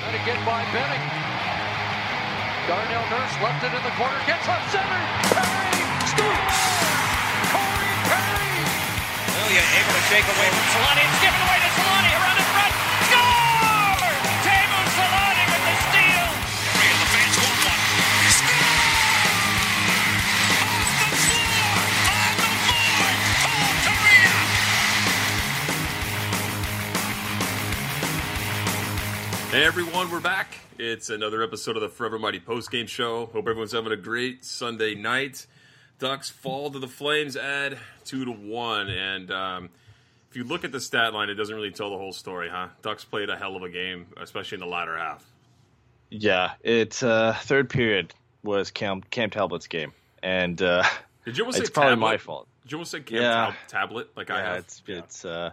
Trying to get by Benning. Darnell Nurse left it in the corner, gets left center. Perry scores! Corey Perry! Ilya able to shake away from Solani. It's given away to everyone, we're back. It's another episode of the Forever Mighty Post Game Show. Hope everyone's having a great Sunday night. Ducks fall to the Flames, add two to one, and um, if you look at the stat line, it doesn't really tell the whole story, huh? Ducks played a hell of a game, especially in the latter half. Yeah, it's uh, third period was Cam Cam Talbot's game, and uh, Did you almost it's say probably tablet? my fault. Did you almost say Cam Yeah. Tab- tablet like I yeah, have? it's it's. Uh,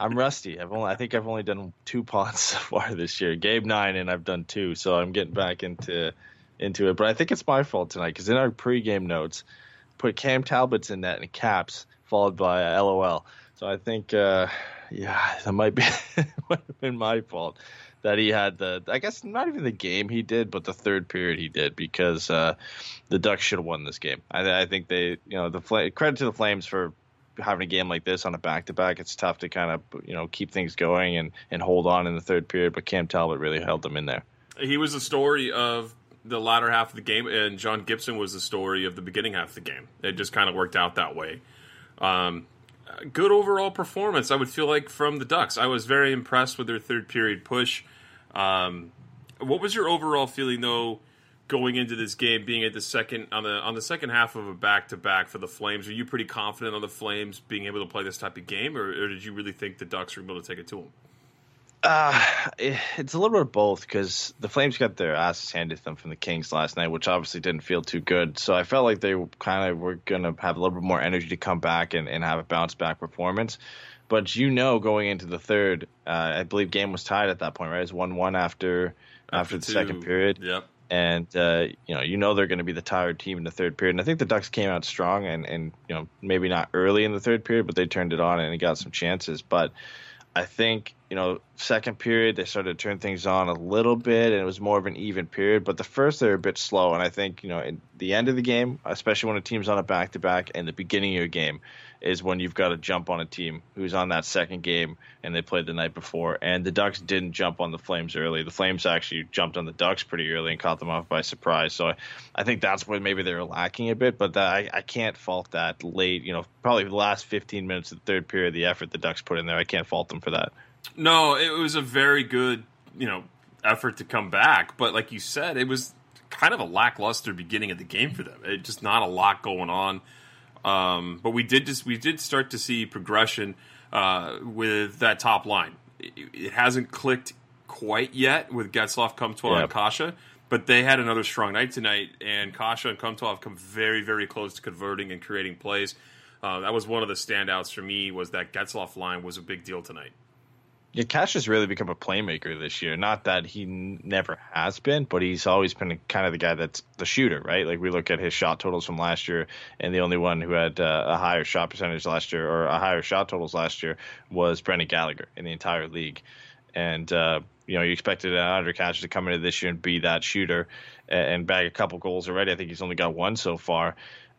I'm rusty. I've only I think I've only done two pods so far this year. Gabe nine, and I've done two, so I'm getting back into into it. But I think it's my fault tonight because in our pregame notes, put Cam Talbot's in that in caps, followed by uh, LOL. So I think, uh, yeah, that might be might have been my fault that he had the. I guess not even the game he did, but the third period he did because uh, the Ducks should have won this game. I, I think they, you know, the Fla- credit to the Flames for having a game like this on a back to back. It's tough to kind of you know keep things going and and hold on in the third period, but Cam Talbot really held them in there. He was the story of the latter half of the game, and John Gibson was the story of the beginning half of the game. It just kind of worked out that way. Um, good overall performance, I would feel like, from the Ducks. I was very impressed with their third period push. Um, what was your overall feeling, though, going into this game, being at the second on the on the second half of a back to back for the Flames? Are you pretty confident on the Flames being able to play this type of game, or, or did you really think the Ducks were able to take it to them? Uh, it- it's a little bit of both because the Flames got their asses handed to them from the Kings last night, which obviously didn't feel too good. So I felt like they kind of were going to have a little bit more energy to come back and, and have a bounce back performance. But you know, going into the third, uh, I believe game was tied at that point, right? It's one one after after, the second period, Yep. And uh, you know you know they're going to be the tired team in the third period. And I think the Ducks came out strong, and and you know maybe not early in the third period, but they turned it on and it got some chances. But I think you know second period they started to turn things on a little bit, and it was more of an even period. But the first they were a bit slow, and I think you know in the end of the game, especially when a team's on a back to back, and the beginning of your game is when you've got to jump on a team who's on that second game and they played the night before. And the Ducks didn't jump on the Flames early. The Flames actually jumped on the Ducks pretty early and caught them off by surprise. So I, I think that's where maybe they were lacking a bit. But that, I, I can't fault that late. You know, probably the last 15 minutes of the third period, the effort the Ducks put in there. I can't fault them for that. No, it was a very good, you know, effort to come back. But like you said, it was kind of a lackluster beginning of the game for them. It just not a lot going on. Um, but we did just we did start to see progression. uh, with that top line. It, it hasn't clicked quite yet with Getzlaf, Comtois, Yep. and Kase, but they had another strong night tonight, and Kase and Comtois have come very, very close to converting and creating plays. Uh, that was one of the standouts for me. Was that Getzlaf line was a big deal tonight. Yeah, Kase has really become a playmaker this year. Not that he never has been, but he's always been kind of the guy that's the shooter, right? Like we look at his shot totals from last year, and the only one who had uh, a higher shot percentage last year or a higher shot totals last year was Brendan Gallagher in the entire league. And uh, you know, you expected Andre Kase to come into this year and be that shooter and, and bag a couple goals already. I think he's only got one so far.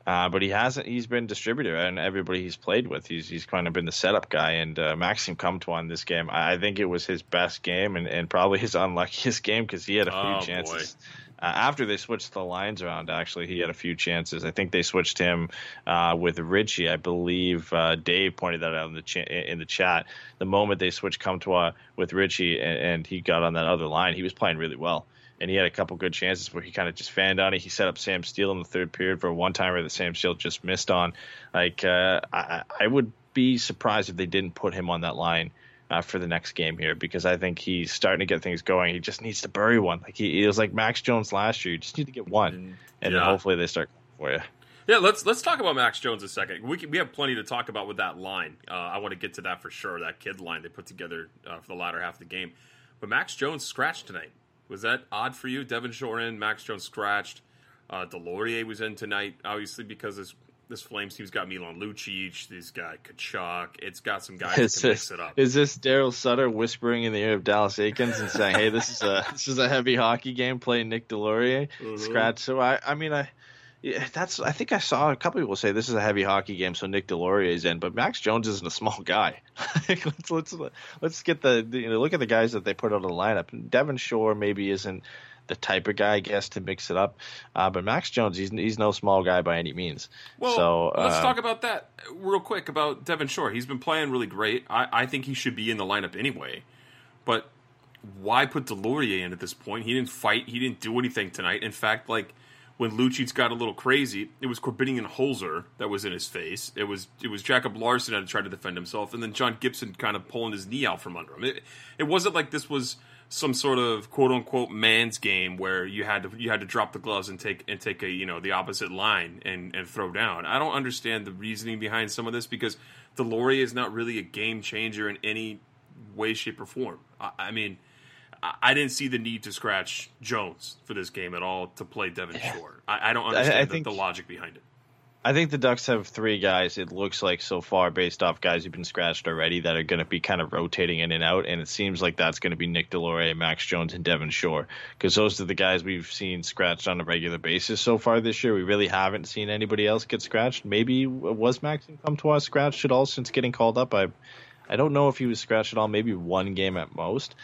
Uh, but he hasn't. He's been distributor, and everybody he's played with, he's he's kind of been the setup guy. And uh, Maxime Comtois this game, I, I think it was his best game, and, and probably his unluckiest game because he had a few Oh, chances. Uh, after they switched the lines around, actually, he had a few chances. I think they switched him uh, with Ritchie. I believe uh, Dave pointed that out in the in the chat. The moment they switched Comtois with Ritchie, and, and he got on that other line, he was playing really well and he had a couple good chances where he kind of just fanned on it. He set up Sam Steel in the third period for a one timer that Sam Steel just missed on. Like uh, I, I would be surprised if they didn't put him on that line. Uh, for the next game here, because I think he's starting to get things going. He just needs to bury one. Like he, he was like Max Jones last year. You just need to get one, and then hopefully they start for you. Yeah, let's let's talk about Max Jones a second. We can, we have plenty to talk about with that line. Uh, I want to get to that for sure. That kid line they put together uh, for the latter half of the game. But Max Jones scratched tonight. Was that odd for you? Devin Shore in, Max Jones scratched. Uh, Deslauriers was in tonight, obviously because this this Flames team's got Milan Lucic, this guy Tkachuk. It's got some guys Is that can this, mix it up. is this Darryl Sutter whispering in the ear of Dallas Eakins and saying, "Hey, this is a this is a heavy hockey game playing Nick Deslauriers mm-hmm. scratch"? So I I mean I. Yeah, that's. I think I saw a couple people say this is a heavy hockey game, so Nick Deslauriers is in. But Max Jones isn't a small guy. let's let's let's get the, the you know, look at the guys that they put out of the lineup. Devin Shore maybe isn't the type of guy, I guess, to mix it up. Uh, but Max Jones, he's he's no small guy by any means. Well, so let's uh, talk about that real quick about Devin Shore. He's been playing really great. I, I think he should be in the lineup anyway. But why put Deslauriers in at this point? He didn't fight. He didn't do anything tonight. In fact, like when Lucic got a little crazy, it was Korbinian Holzer that was in his face. It was it was Jacob Larsson that tried to defend himself, and then John Gibson kind of pulling his knee out from under him. It, it wasn't like this was some sort of quote unquote man's game where you had to you had to drop the gloves and take and take a you know the opposite line and and throw down. I don't understand the reasoning behind some of this because Deslauriers is not really a game changer in any way, shape, or form. I, I mean. I- I didn't see the need to scratch Jones for this game at all to play Devin Shore. I, I don't understand I the, think- the logic behind it. I think the Ducks have three guys. It looks like so far, based off guys who've been scratched already, that are going to be kind of rotating in and out. And it seems like that's going to be Nick Deslauriers, Max Jones, and Devin Shore, because those are the guys we've seen scratched on a regular basis so far this year. We really haven't seen anybody else get scratched. Maybe was Maxime Comtois scratched at all since getting called up? I, I don't know if he was scratched at all. Maybe one game at most.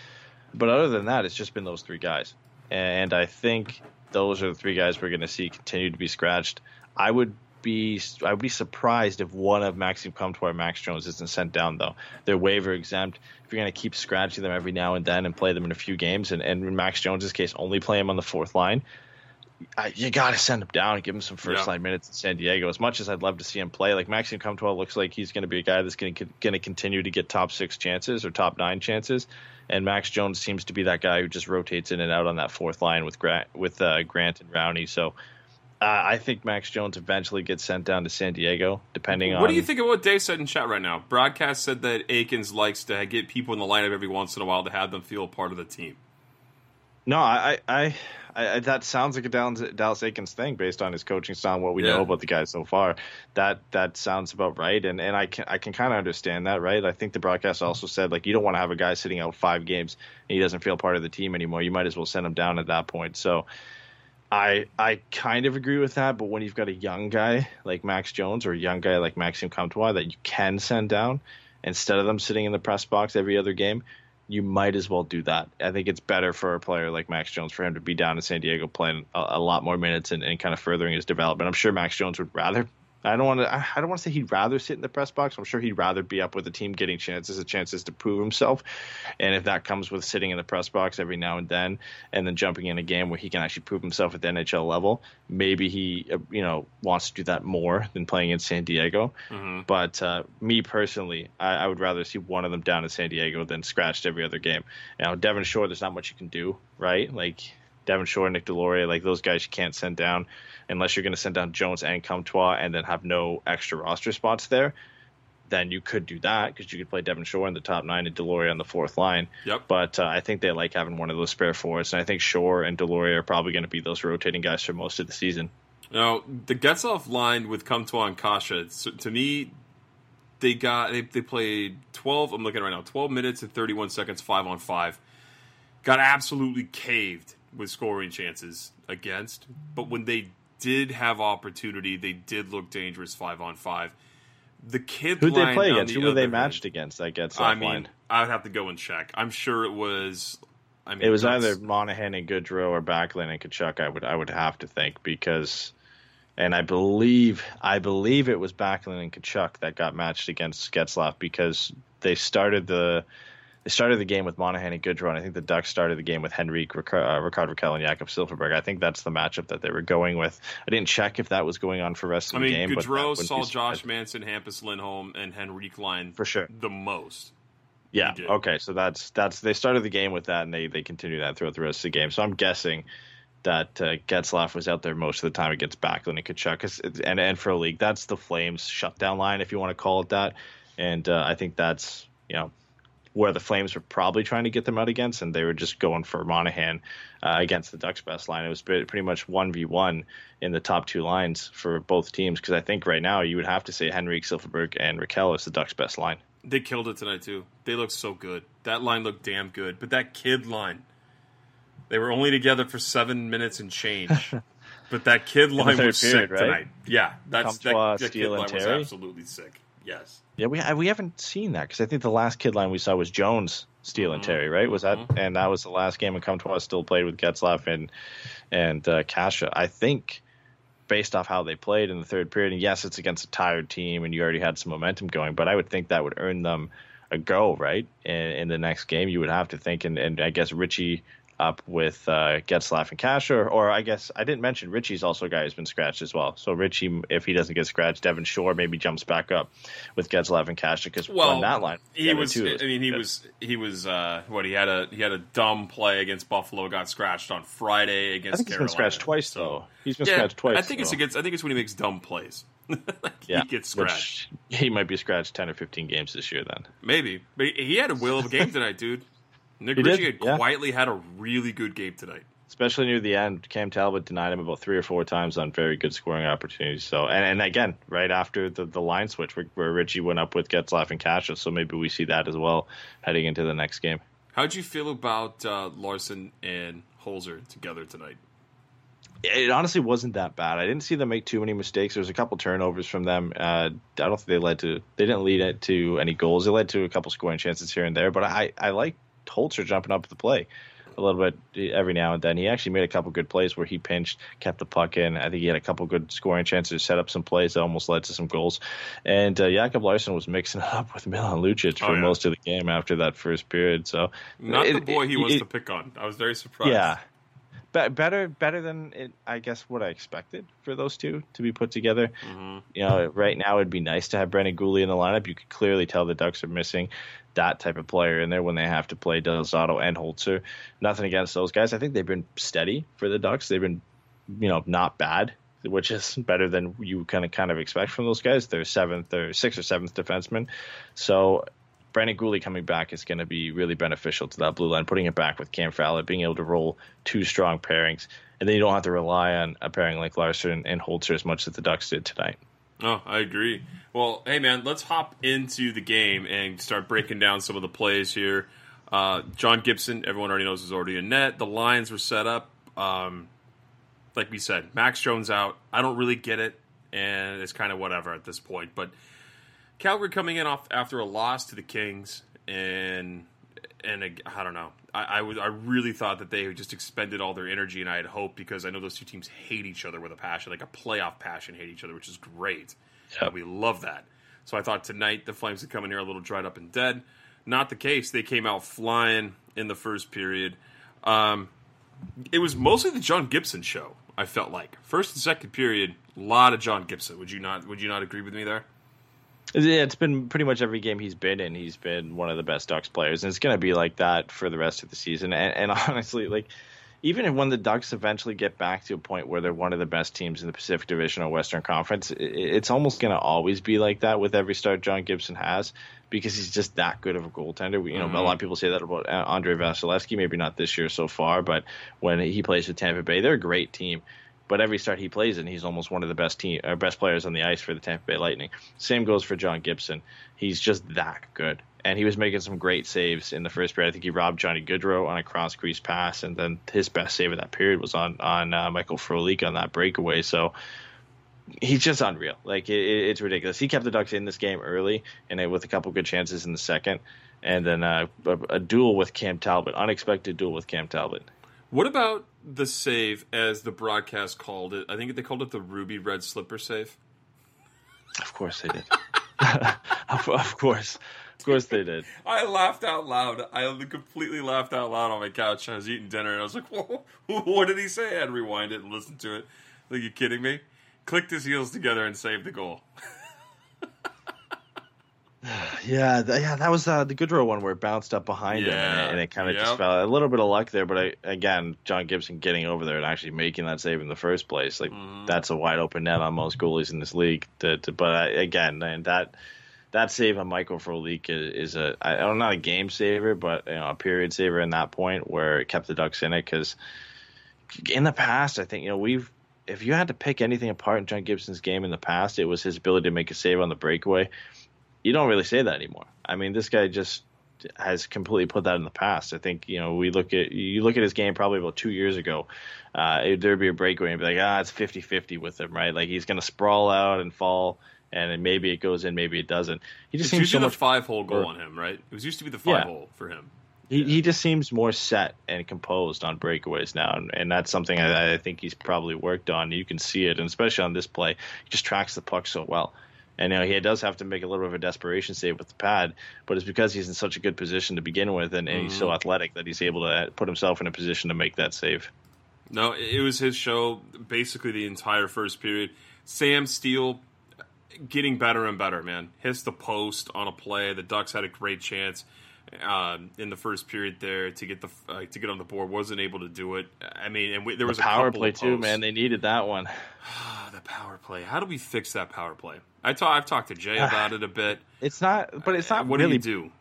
But other than that, it's just been those three guys. And I think those are the three guys we're going to see continue to be scratched. I would be I would be surprised if one of Maxime Comtois or Max Jones isn't sent down though. They're waiver exempt. If you're going to keep scratching them every now and then and play them in a few games, and, and in Max Jones's case, only play him on the fourth line, I, you got to send him down and give him some first Yeah. line minutes in San Diego. As much as I'd love to see him play, like Maxime Comtois looks like he's going to be a guy that's going to going to continue to get top six chances or top nine chances, and Max Jones seems to be that guy who just rotates in and out on that fourth line with Grant with uh, Grant and Rowney. So. Uh, I think Max Jones eventually gets sent down to San Diego, depending on. What do you think of what Dave said in chat right now? Broadcast said that Eakins likes to get people in the lineup every once in a while to have them feel part of the team. No, I, I, I, I that sounds like a Dallas, Dallas Eakins thing based on his coaching style and what we Yeah. know about the guy so far. That that sounds about right, and and I can I can kind of understand that, right? I think the broadcast also said like you don't want to have a guy sitting out five games and he doesn't feel part of the team anymore. You might as well send him down at that point. So. I I kind of agree with that, but when you've got a young guy like Max Jones or a young guy like Maxime Comtois that you can send down instead of them sitting in the press box every other game, you might as well do that. I think it's better for a player like Max Jones for him to be down in San Diego playing a, a lot more minutes and, and kind of furthering his development. I'm sure Max Jones would rather I don't want to. I don't want to say he'd rather sit in the press box. I'm sure he'd rather be up with the team, getting chances, and chances to prove himself. And if that comes with sitting in the press box every now and then, and then jumping in a game where he can actually prove himself at the NHL level, maybe he, uh, you know, wants to do that more than playing in San Diego. Mm-hmm. But uh, me personally, I, I, would rather see one of them down in San Diego than scratched every other game. Now, Devin Shore, there's not much you can do, right? Like Devin Shore, Nick Deslauriers, like those guys you can't send down unless you're going to send down Jones and Comtois and then have no extra roster spots there. Then you could do that because you could play Devin Shore in the top nine and Deslauriers on the fourth line. Yep. But uh, I think they like having one of those spare forwards, and I think Shore and Deslauriers are probably going to be those rotating guys for most of the season. Now the Getzlaf line with Comtois and Kase, to me, they got they, they played twelve. I'm looking right now, twelve minutes and thirty one seconds, five on five. Got absolutely caved with scoring chances against, but when they did have opportunity, they did look dangerous five on five. The kid who they play against? The who were they matched against? I guess. I mean, line. I would have to go and check. I'm sure it was. I mean, it was either Monahan and Gaudreau or Backlund and Tkachuk. I would I would have to think because, and I believe I believe it was Backlund and Tkachuk that got matched against Getzlaf because they started the they started the game with Monahan and Gaudreau, and I think the Ducks started the game with Henrique, uh, Rickard Rakell, and Jakob Silfverberg. I think that's the matchup that they were going with. I didn't check if that was going on for the rest of the game. I the mean, game. Gaudreau saw Josh Manson, Hampus Lindholm, and Henrique line for sure the most. Yeah. Okay. So that's that's they started the game with that, and they they continue that throughout the rest of the game. So I'm guessing that uh, Getzlaf was out there most of the time against Backlund and Tkachuk, and and for a league, that's the Flames shutdown line, if you want to call it that. And uh, I think that's you know where the Flames were probably trying to get them out against, and they were just going for Monahan uh, against the Ducks' best line. It was pretty much one v one in the top two lines for both teams because I think right now you would have to say Henrique Silfverberg, and Rakell is the Ducks' best line. They killed it tonight too. They looked so good. That line looked damn good, but that kid line, they were only together for seven minutes and change. But that kid line was period, sick right? tonight. Yeah, that's that, that kid line was absolutely sick. Yes. Yeah, we we haven't seen that because I think the last kid line we saw was Jones, Steel, and mm-hmm. Terry, right? Was that mm-hmm. and that was the last game and Comtois still played with Getzlaf and and uh, Kase. I think based off how they played in the third period, and yes, it's against a tired team and you already had some momentum going, but I would think that would earn them a go, right? In, in the next game, you would have to think, and, and I guess Ritchie up with uh, Getzlaf and Kase, or, or I guess I didn't mention Ritchie's also a guy who's been scratched as well. So Ritchie, if he doesn't get scratched, Devin Shore maybe jumps back up with Getzlaf and Kase because well, on that line, he was. Too, I mean, he was he was uh, what he had a he had a dumb play against Buffalo, got scratched on Friday against. I think he's Carolina. been scratched twice so, though. He's been yeah, scratched twice. I think it's against. I think it's when he makes dumb plays. like yeah, he gets scratched. he might be scratched ten or fifteen games this year. Then maybe, but he had a will of a game tonight, dude. Nick Ritchie had yeah. quietly had a really good game tonight. Especially near the end, Cam Talbot denied him about three or four times on very good scoring opportunities. So, and, and again, right after the, the line switch where, where Ritchie went up with Getzlaf and Kase, so maybe we see that as well heading into the next game. How'd you feel about uh, Larsson and Holzer together tonight? it honestly wasn't that bad. I didn't see them make too many mistakes. There was a couple turnovers from them. Uh, I don't think they led to. They didn't lead it to any goals. They led to a couple scoring chances here and there. But I I like Holzer jumping up the play a little bit every now and then. He actually made a couple good plays where he pinched, kept the puck in. I think he had a couple good scoring chances, set up some plays that almost led to some goals. And uh, Jacob Larsson was mixing up with Milan Lucic for oh, yeah. most of the game after that first period. So not it, the boy he was it, to pick on. I was very surprised. Yeah. Be- better, better than it, I guess what I expected for those two to be put together. Mm-hmm. You know, right now it'd be nice to have Brendan Guhle in the lineup. You could clearly tell the Ducks are missing that type of player in there when they have to play Del Zotto and Holzer. Nothing against those guys. I think they've been steady for the Ducks. They've been, you know, not bad, which is better than you kind of kind of expect from those guys. They're seventh or sixth or seventh defenseman. So Brendan Guhle coming back is going to be really beneficial to that blue line, putting it back with Cam Fowler, being able to roll two strong pairings, and then you don't have to rely on a pairing like Larsson and Holzer as much as the Ducks did tonight. Oh, I agree. Well, hey man, let's hop into the game and start breaking down some of the plays here. Uh, John Gibson, everyone already knows, is already in net. The lines were set up. Um, like we said, Max Jones out. I don't really get it, and it's kind of whatever at this point. But Calgary coming in off after a loss to the Kings, and and I don't know. I, I, was, I really thought that they just expended all their energy, and I had hope because I know those two teams hate each other with a passion, like a playoff passion, hate each other, which is great. We love that. So I thought tonight the Flames would come in here a little dried up and dead. Not the case. They came out flying in the first period. Um, it was mostly the John Gibson show. I felt like first and second period, a lot of John Gibson. Would you not? Would you not agree with me there? Yeah, it's been pretty much every game he's been in. He's been one of the best Ducks players, and it's going to be like that for the rest of the season. And, and honestly, like even when the Ducks eventually get back to a point where they're one of the best teams in the Pacific Division or Western Conference, it's almost going to always be like that with every start John Gibson has because he's just that good of a goaltender. You know, mm-hmm. a lot of people say that about Andre Andrei Vasilevskiy, maybe not this year so far, but when he plays with Tampa Bay, they're a great team. But every start he plays in, he's almost one of the best team, or uh, best players on the ice for the Tampa Bay Lightning. Same goes for John Gibson. He's just that good and he was making some great saves in the first period. I think he robbed Johnny Gaudreau on a cross crease pass, and then his best save of that period was on on uh, Michael Frolik on that breakaway. So he's just unreal. Like it, it's ridiculous. He kept the Ducks in this game early, and it, with a couple good chances in the second, and then uh, a, a duel with Cam Talbot, unexpected duel with Cam Talbot. What about the save, as the broadcast called it? I think they called it the ruby red slipper save. Of course they did. of, of course. Of course they did. I laughed out loud. I completely laughed out loud on my couch. I was eating dinner and I was like, Whoa, what did he say? I had to rewind it and listen to it. Like, you kidding me? Clicked his heels together and saved the goal. yeah, th- yeah, that was uh, the Gaudreau one where it bounced up behind yeah. him and it, it kind of yep. just fell. A little bit of luck there, but I, again, John Gibson getting over there and actually making that save in the first place, like mm. that's a wide open net on most goalies in this league. To, to, but I, again, and that that save on Michael Frolik is, is a I don't not a game saver, but you know a period saver in that point where it kept the Ducks in it because in the past I think you know we've if you had to pick anything apart in John Gibson's game in the past, it was his ability to make a save on the breakaway. You don't really say that anymore. I mean, this guy just has completely put that in the past. I think you know we look at you look at his game probably about two years ago. Uh, there'd be a breakaway and be like, ah, it's 50-50 with him, right? Like he's going to sprawl out and fall and maybe it goes in, maybe it doesn't. He just it's seems usually so the five hole goal on him, right? It was used to be the five yeah. hole for him. He, yeah. he just seems more set and composed on breakaways now, and, and that's something I, I, think he's probably worked on. You can see it, and especially on this play, he just tracks the puck so well. And you know, he does have to make a little bit of a desperation save with the pad, but it's because he's in such a good position to begin with, and, and mm-hmm. he's so mm-hmm. athletic that he's able to put himself in a position to make that save. No, it was his show basically the entire first period. Sam Steel getting better and better, man. Hits the post on a play. The Ducks had a great chance uh, in the first period there to get the uh, to get on the board. wasn't able to do it. I mean, and we, there was the power play too, man. They needed that one. the power play. How do we fix that power play? I talk, I've talked to Jay about it a bit. It's not, but it's not. What really, do you do?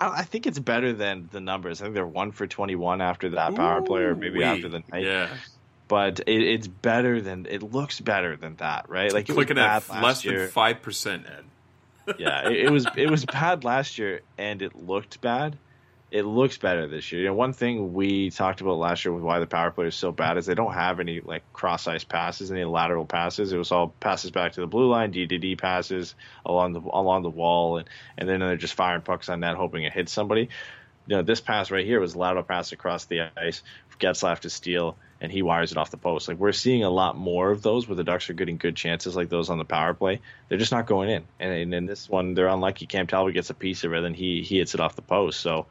I think it's better than the numbers. I think they're one for twenty-one after that power play, or maybe after the night. Yeah, but it, it's better than it looks better than that, right? Like it looking at less year. than five percent, Ed. yeah, it, it, was it was bad last year, and it looked bad. It looks better this year. You know, one thing we talked about last year with why the power play is so bad is they don't have any like cross ice passes, any lateral passes. It was all passes back to the blue line, DDD passes along the along the wall, and and then they're just firing pucks on that, hoping it hits somebody. You know, this pass right here was a lateral pass across the ice. Getzlaf to Steel and he wires it off the post. Like we're seeing a lot more of those where the Ducks are getting good chances like those on the power play. They're just not going in. And, and in this one, they're unlucky. Cam Talbot gets a piece of it, and he he hits it off the post. So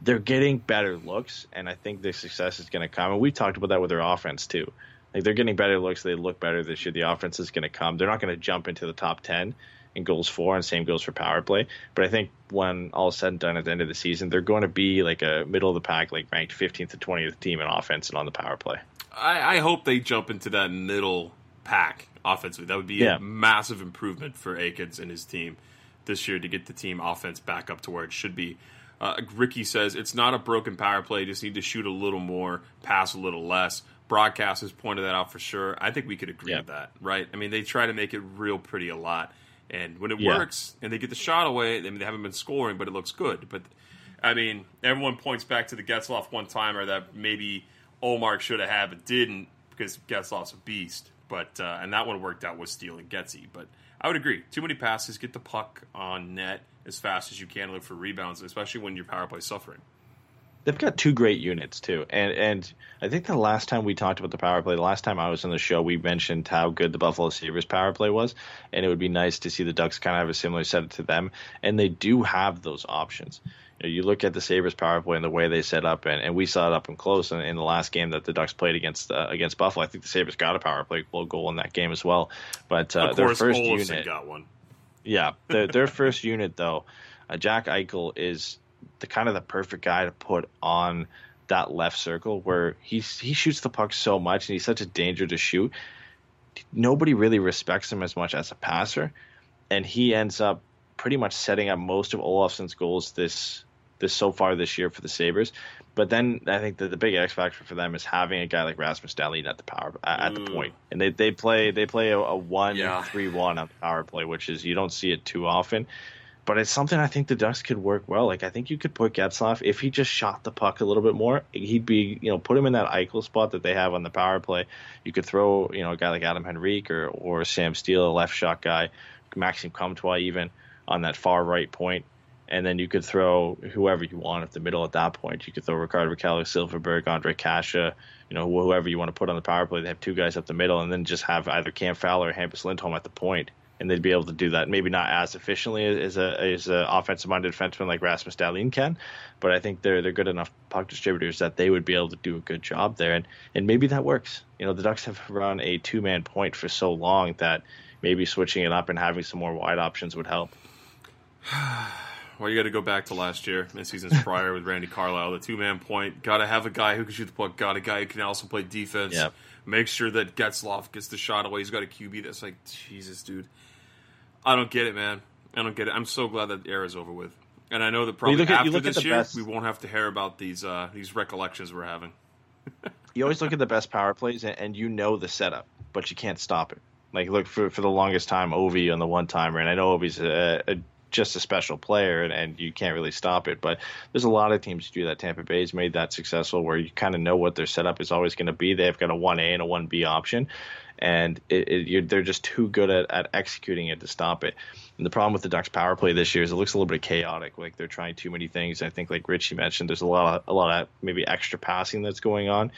they're getting better looks, and I think the success is going to come. And we talked about that with their offense too. Like they're getting better looks. They look better this year. The offense is going to come. They're not going to jump into the top ten in goals for, and same goes for power play. But I think when all is said and done at the end of the season, they're going to be like a middle of the pack, like ranked 15th to 20th team in offense and on the power play. I, I hope they jump into that middle pack offensively. That would be yeah. a massive improvement for Eakins and his team this year to get the team offense back up to where it should be. Uh, Ricky says it's not a broken power play. Just need to shoot a little more, pass a little less. Broadcasters pointed that out for sure. I think we could agree yeah. with that, right? I mean, they try to make it real pretty a lot. And when it yeah. works and they get the shot away, I mean, they haven't been scoring, but it looks good. But I mean, everyone points back to the Getzlaf one timer that maybe Ullmark should have had, but didn't because Getzlaf's a beast. But uh, and that one worked out with stealing Getsy. But I would agree, too many passes. Get the puck on net as fast as you can. Look for rebounds, especially when your power play suffering. They've got two great units too. And and I think the last time we talked about the power play, the last time I was on the show, we mentioned how good the Buffalo Sabres power play was, and it would be nice to see the Ducks kind of have a similar setup to them. And they do have those options. You, know, you look at the Sabres power play and the way they set up, and, and we saw it up and close in, in the last game that the Ducks played against uh, against Buffalo. I think the Sabres got a power play goal in that game as well. But uh, their first Olofsson unit got one. yeah, their, their first unit though, uh, Jack Eichel is the kind of the perfect guy to put on that left circle where he's he shoots the puck so much and he's such a danger to shoot. Nobody really respects him as much as a passer, and he ends up pretty much setting up most of Olofsson's goals this this so far this year for the Sabres. But then I think that the big X factor for them is having a guy like Rasmus Dahlin at the power at the point, and they they play they play a, a one Yeah. three one on the power play, which is you don't see it too often. But it's something I think the Ducks could work well. Like I think you could put Getzlaf if he just shot the puck a little bit more, he'd be you know put him in that Eichel spot that they have on the power play. You could throw you know a guy like Adam Henrique or or Sam Steel, a left shot guy, Maxime Comtois even on that far right point and then you could throw whoever you want at the middle at that point. You could throw Ricardo Rakell, Silfverberg, Andre Kase, you know, whoever you want to put on the power play. They have two guys up the middle, and then just have either Cam Fowler or Hampus Lindholm at the point, and they'd be able to do that. Maybe not as efficiently as a as a offensive minded defenseman like Rasmus Dahlin can, but I think they're they're good enough puck distributors that they would be able to do a good job there, and and maybe that works. You know, the Ducks have run a two man point for so long that maybe switching it up and having some more wide options would help. Well, you got to go back to last year and seasons prior with Randy Carlyle, the two man point. Got to have a guy who can shoot the puck. Got a guy who can also play defense. Make sure that Getzlaf gets the shot away. He's got a QB that's like Jesus, dude. I don't get it, man. I don't get it. I'm so glad that the is over with. And I know that probably at- after this year, best- we won't have to hear about these uh, these recollections we're having. you always look at the best power plays and, and you know the setup, but you can't stop it. Like look for for the longest time, Ovi on the one timer, and I know Ovi's a, a just a special player, and, and you can't really stop it. But there's a lot of teams do that. Tampa Bay's made that successful, where you kind of know what their setup is always going to be. They've got a one A and a one B option, and it, it, they're just too good at, at executing it to stop it. And the problem with the Ducks power play this year is it looks a little bit chaotic. Like they're trying too many things. I think, like Richie mentioned, there's a lot of a lot of maybe extra passing that's going on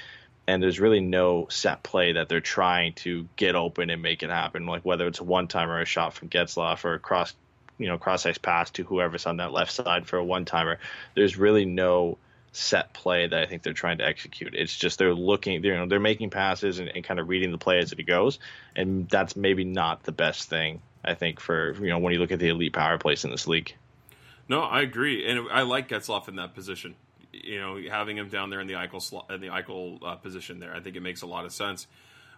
and there's really no set play that they're trying to get open and make it happen. Like whether it's a one time or a shot from Getzlaff or a cross, you know, cross ice pass to whoever's on that left side for a one timer. There's really no set play that I think they're trying to execute. It's just they're looking, they're, you know, they're making passes and, and kind of reading the play as it goes, and that's maybe not the best thing. I think for you know when you look at the elite power plays in this league. No, I agree, and I like Getzlaf in that position. You know, having him down there in the Eichel slot, in the Eichel uh, position there, I think it makes a lot of sense.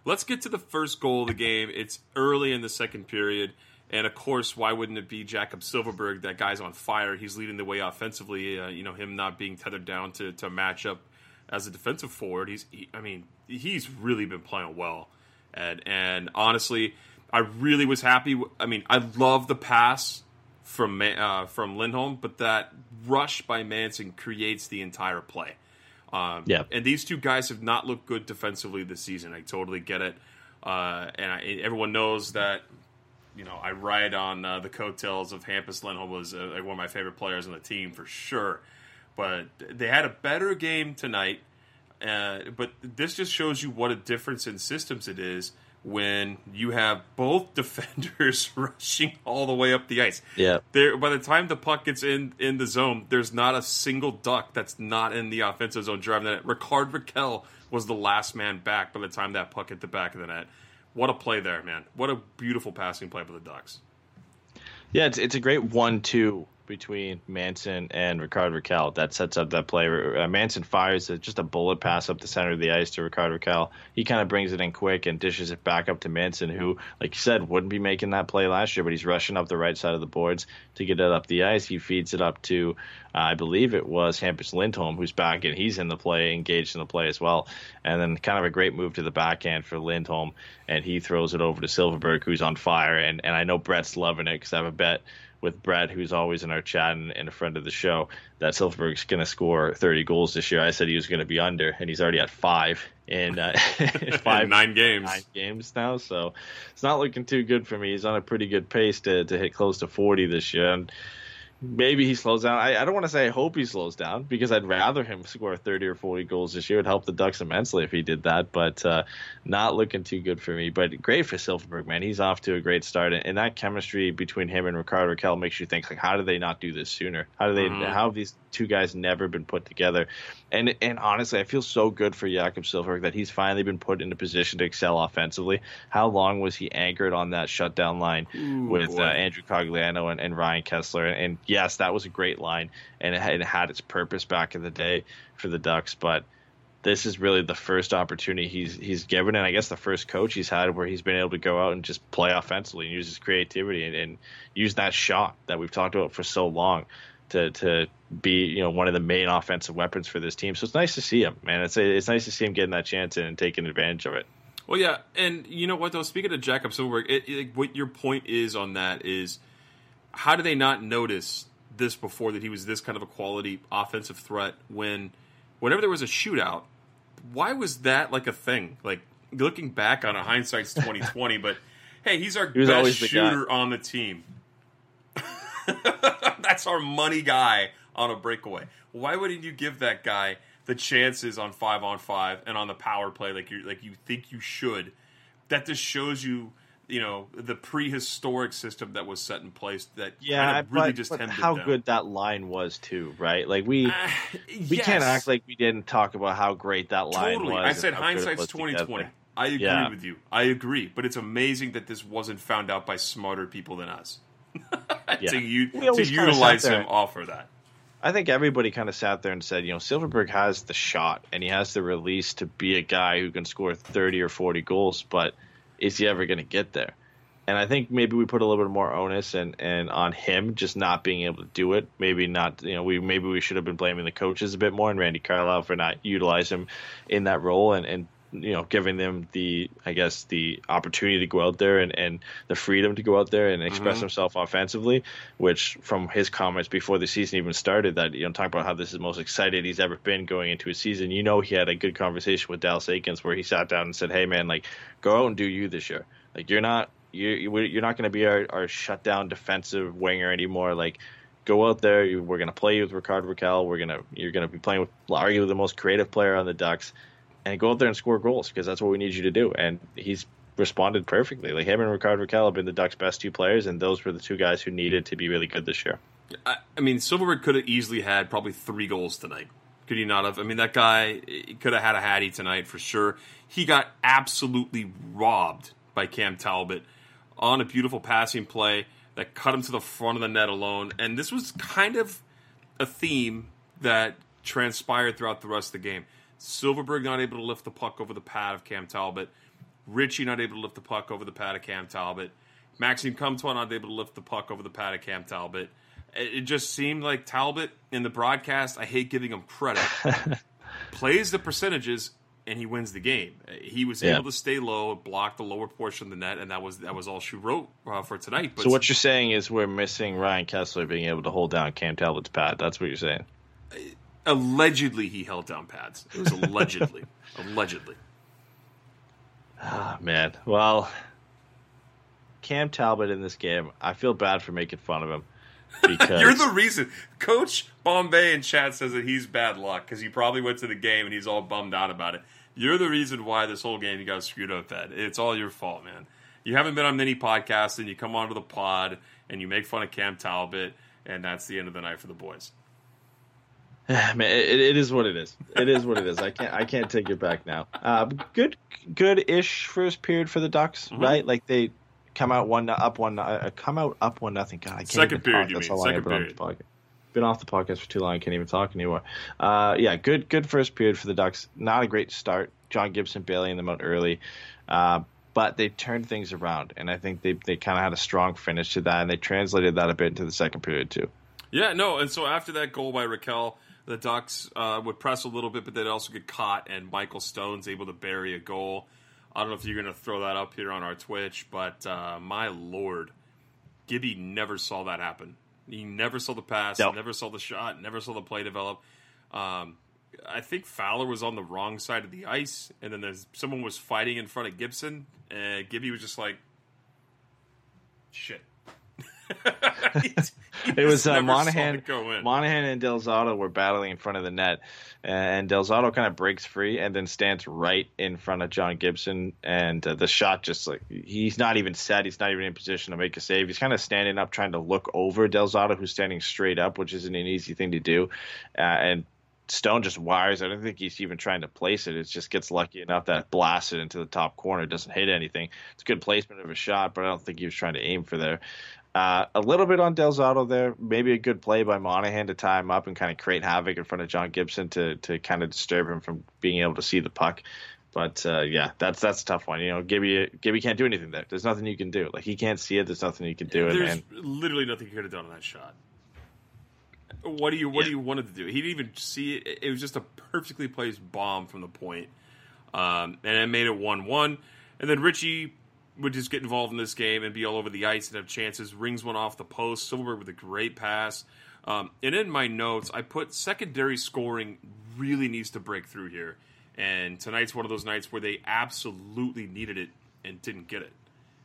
Let's get to the first goal of the game. It's early in the second period, and of course, why wouldn't it be Jakob Silfverberg? That guy's on fire. He's leading the way offensively. Uh, you know, him not being tethered down to to match up as a defensive forward. He's, he, I mean, he's really been playing well, and and honestly, I really was happy. w- I mean, I love the pass from uh, from Lindholm, but that rush by Manson creates the entire play. Um, Yeah. and these two guys have not looked good defensively this season. I totally get it, uh, and I, everyone knows that. You know, I ride on uh, the coattails of Hampus Lindholm was uh, like one of my favorite players on the team for sure. But they had a better game tonight. Uh, but this just shows you what a difference in systems it is when you have both defenders rushing all the way up the ice. Yeah. There, by the time the puck gets in in the zone, there's not a single duck that's not in the offensive zone driving that. Rickard Rakell was the last man back by the time that puck hit the back of the net. What a play there, man! What a beautiful passing play by the Ducks. Yeah, it's it's a great one-two between Manson and Rickard Rakell that sets up that play. Uh, Manson fires a, just a bullet pass up the center of the ice to Rickard Rakell. He kind of brings it in quick and dishes it back up to Manson, who, like you said, wouldn't be making that play last year, but he's rushing up the right side of the boards to get it up the ice. He feeds it up to, uh, I believe it was Hampus Lindholm, who's back and he's in the play, engaged in the play as well. And then kind of a great move to the backhand for Lindholm, and he throws it over to Silfverberg, who's on fire. And, and I know Brett's loving it because I have a bet with Brett, who's always in our chat and, and a friend of the show, that Silfverberg's going to score 30 goals this year. I said he was going to be under, and he's already at five in uh, five nine games. nine games now. So it's not looking too good for me. He's on a pretty good pace to, to hit close to 40 this year. And maybe he slows down. I, I don't want to say I hope he slows down because I'd rather him score 30 or 40 goals this year. It'd help the Ducks immensely if he did that, but uh, not looking too good for me. But great for Silfverberg, man. He's off to a great start, and, and that chemistry between him and Rickard Rakell makes you think like, how did they not do this sooner? How do they? Mhm. How have these two guys never been put together? And and honestly, I feel so good for Jakob Silfverberg that he's finally been put in a position to excel offensively. How long was he anchored on that shutdown line with uh, Andrew Cogliano and, and Ryan Kesler? And yes, that was a great line, and it had, it had its purpose back in the day for the Ducks, but. This is really the first opportunity he's he's given, and I guess the first coach he's had where he's been able to go out and just play offensively and use his creativity and, and use that shot that we've talked about for so long to to be you know one of the main offensive weapons for this team. So it's nice to see him, man. It's it's nice to see him getting that chance and taking advantage of it. Well, yeah, and you know what though? Speaking of Jakob Silfverberg, it, it, what your point is on that is how do they not notice this before that he was this kind of a quality offensive threat when whenever there was a shootout? Why was that like a thing? Like looking back on a hindsight's twenty twenty, but hey, he's our was best the guy. shooter on the team. That's our money guy on a breakaway. Why wouldn't you give that guy the chances on five on five and on the power play like you like you think you should? That just shows you, you know, the prehistoric system that was set in place that Yeah, kind of really but, just but how down. good that line was too, right? Like we Uh, we can't act like we didn't talk about how great that line totally. was. I said how good it hindsight's was twenty together. twenty. I agree Yeah. with you. I agree, but it's amazing that this wasn't found out by smarter people than us. Yeah. to u- to utilize him off of that. I think everybody kind of sat there and said, you know, Silfverberg has the shot and he has the release to be a guy who can score 30 or 40 goals, but is he ever going to get there? And I think maybe we put a little bit more onus and, and on him just not being able to do it. Maybe not, you know, we maybe we should have been blaming the coaches a bit more and Randy Carlyle for not utilizing him in that role and, and you know, giving them the, I guess, the opportunity to go out there and, and the freedom to go out there and express mm-hmm. himself offensively, which from his comments before the season even started, that, you know, talking about how this is the most excited he's ever been going into a season, you know, he had a good conversation with Dallas Eakins where he sat down and said, hey, man, like, go out and do you this year. Like, you're not, you're, you're not going to be our, our shutdown defensive winger anymore. Like, go out there. We're going to play you with Ricardo Rakell. We're going to, you're going to be playing with arguably the most creative player on the Ducks and go out there and score goals because that's what we need you to do. And he's responded perfectly. Like him and Ricardo Rakell have been the Ducks' best two players, and those were the two guys who needed to be really good this year. I, I mean, Silfverberg could have easily had probably three goals tonight. Could he not have? I mean, that guy could have had a hattie tonight for sure. He got absolutely robbed by Cam Talbot on a beautiful passing play that cut him to the front of the net alone. And this was kind of a theme that transpired throughout the rest of the game. Silfverberg not able to lift the puck over the pad of Cam Talbot. Ritchie not able to lift the puck over the pad of Cam Talbot. Maxime Comtois not able to lift the puck over the pad of Cam Talbot. It just seemed like Talbot in the broadcast, I hate giving him credit, plays the percentages and he wins the game. He was Yeah. able to stay low, block the lower portion of the net, and that was that was all she wrote uh, for tonight. But So what you're saying is we're missing Ryan Kesler being able to hold down Cam Talbot's pad. That's what you're saying. Allegedly he held down pads. It was allegedly, allegedly. Ah, man. Well, Cam Talbot in this game, I feel bad for making fun of him because You're the reason. Coach Bombay in chat says that he's bad luck because he probably went to the game and he's all bummed out about it. You're the reason why this whole game you got screwed up, Ed. It's all your fault, man. You haven't been on many podcasts and you come onto the pod and you make fun of Cam Talbot, and that's the end of the night for the boys. Man, it, it is what it is. It is what it is. I can't. I can't take it back now. Uh, good, good-ish first period for the Ducks, Mm-hmm. right? Like they come out one up one, uh, come out up one nothing. God, I can't Second period, talk. you That's mean. Second period. the podcast. Been off the podcast for too long. I can't even talk anymore. Uh, yeah, good, good first period for the Ducks. Not a great start. John Gibson bailing them out early. Uh, but they turned things around, and I think they, they kind of had a strong finish to that, and they translated that a bit into the second period too. Yeah, no, and so after that goal by Rakell, the Ducks uh, would press a little bit, but they'd also get caught, and Michael Stone's able to bury a goal. I don't know if you're going to throw that up here on our Twitch, but uh, my lord, Gibby never saw that happen. He never saw the pass, No. never saw the shot, never saw the play develop. Um, I think Fowler was on the wrong side of the ice, and then there's someone was fighting in front of Gibson, and Gibby was just like, "Shit." it was uh, Monahan. Monahan and Del Zotto were battling in front of the net, and Del Zotto kind of breaks free and then stands right in front of John Gibson, and uh, the shot just like he's not even set. He's not even in position to make a save. He's kind of standing up, trying to look over Del Zotto, who's standing straight up, which isn't an easy thing to do, uh, and Stone just wires. I don't think he's even trying to place it. It just gets lucky enough that it blasts it into the top corner. It doesn't hit anything. It's a good placement of a shot, but I don't think he was trying to aim for there. Uh, a little bit on Del Zotto there. Maybe a good play by Monahan to tie him up and kind of create havoc in front of John Gibson to to kind of disturb him from being able to see the puck. But uh, yeah, that's that's a tough one. You know, Gibby Gibby can't do anything there. There's nothing you can do. Like he can't see it. There's nothing you can do. There's and, literally nothing he could have done on that shot. What do you What yeah. do you wanted to do? He didn't even see it. It was just a perfectly placed bomb from the point, um, and it made it one one. And then Ritchie would just get involved in this game and be all over the ice and have chances. Rings one off the post. Silfverberg with a great pass. Um, and in my notes, I put secondary scoring really needs to break through here. And tonight's one of those nights where they absolutely needed it and didn't get it.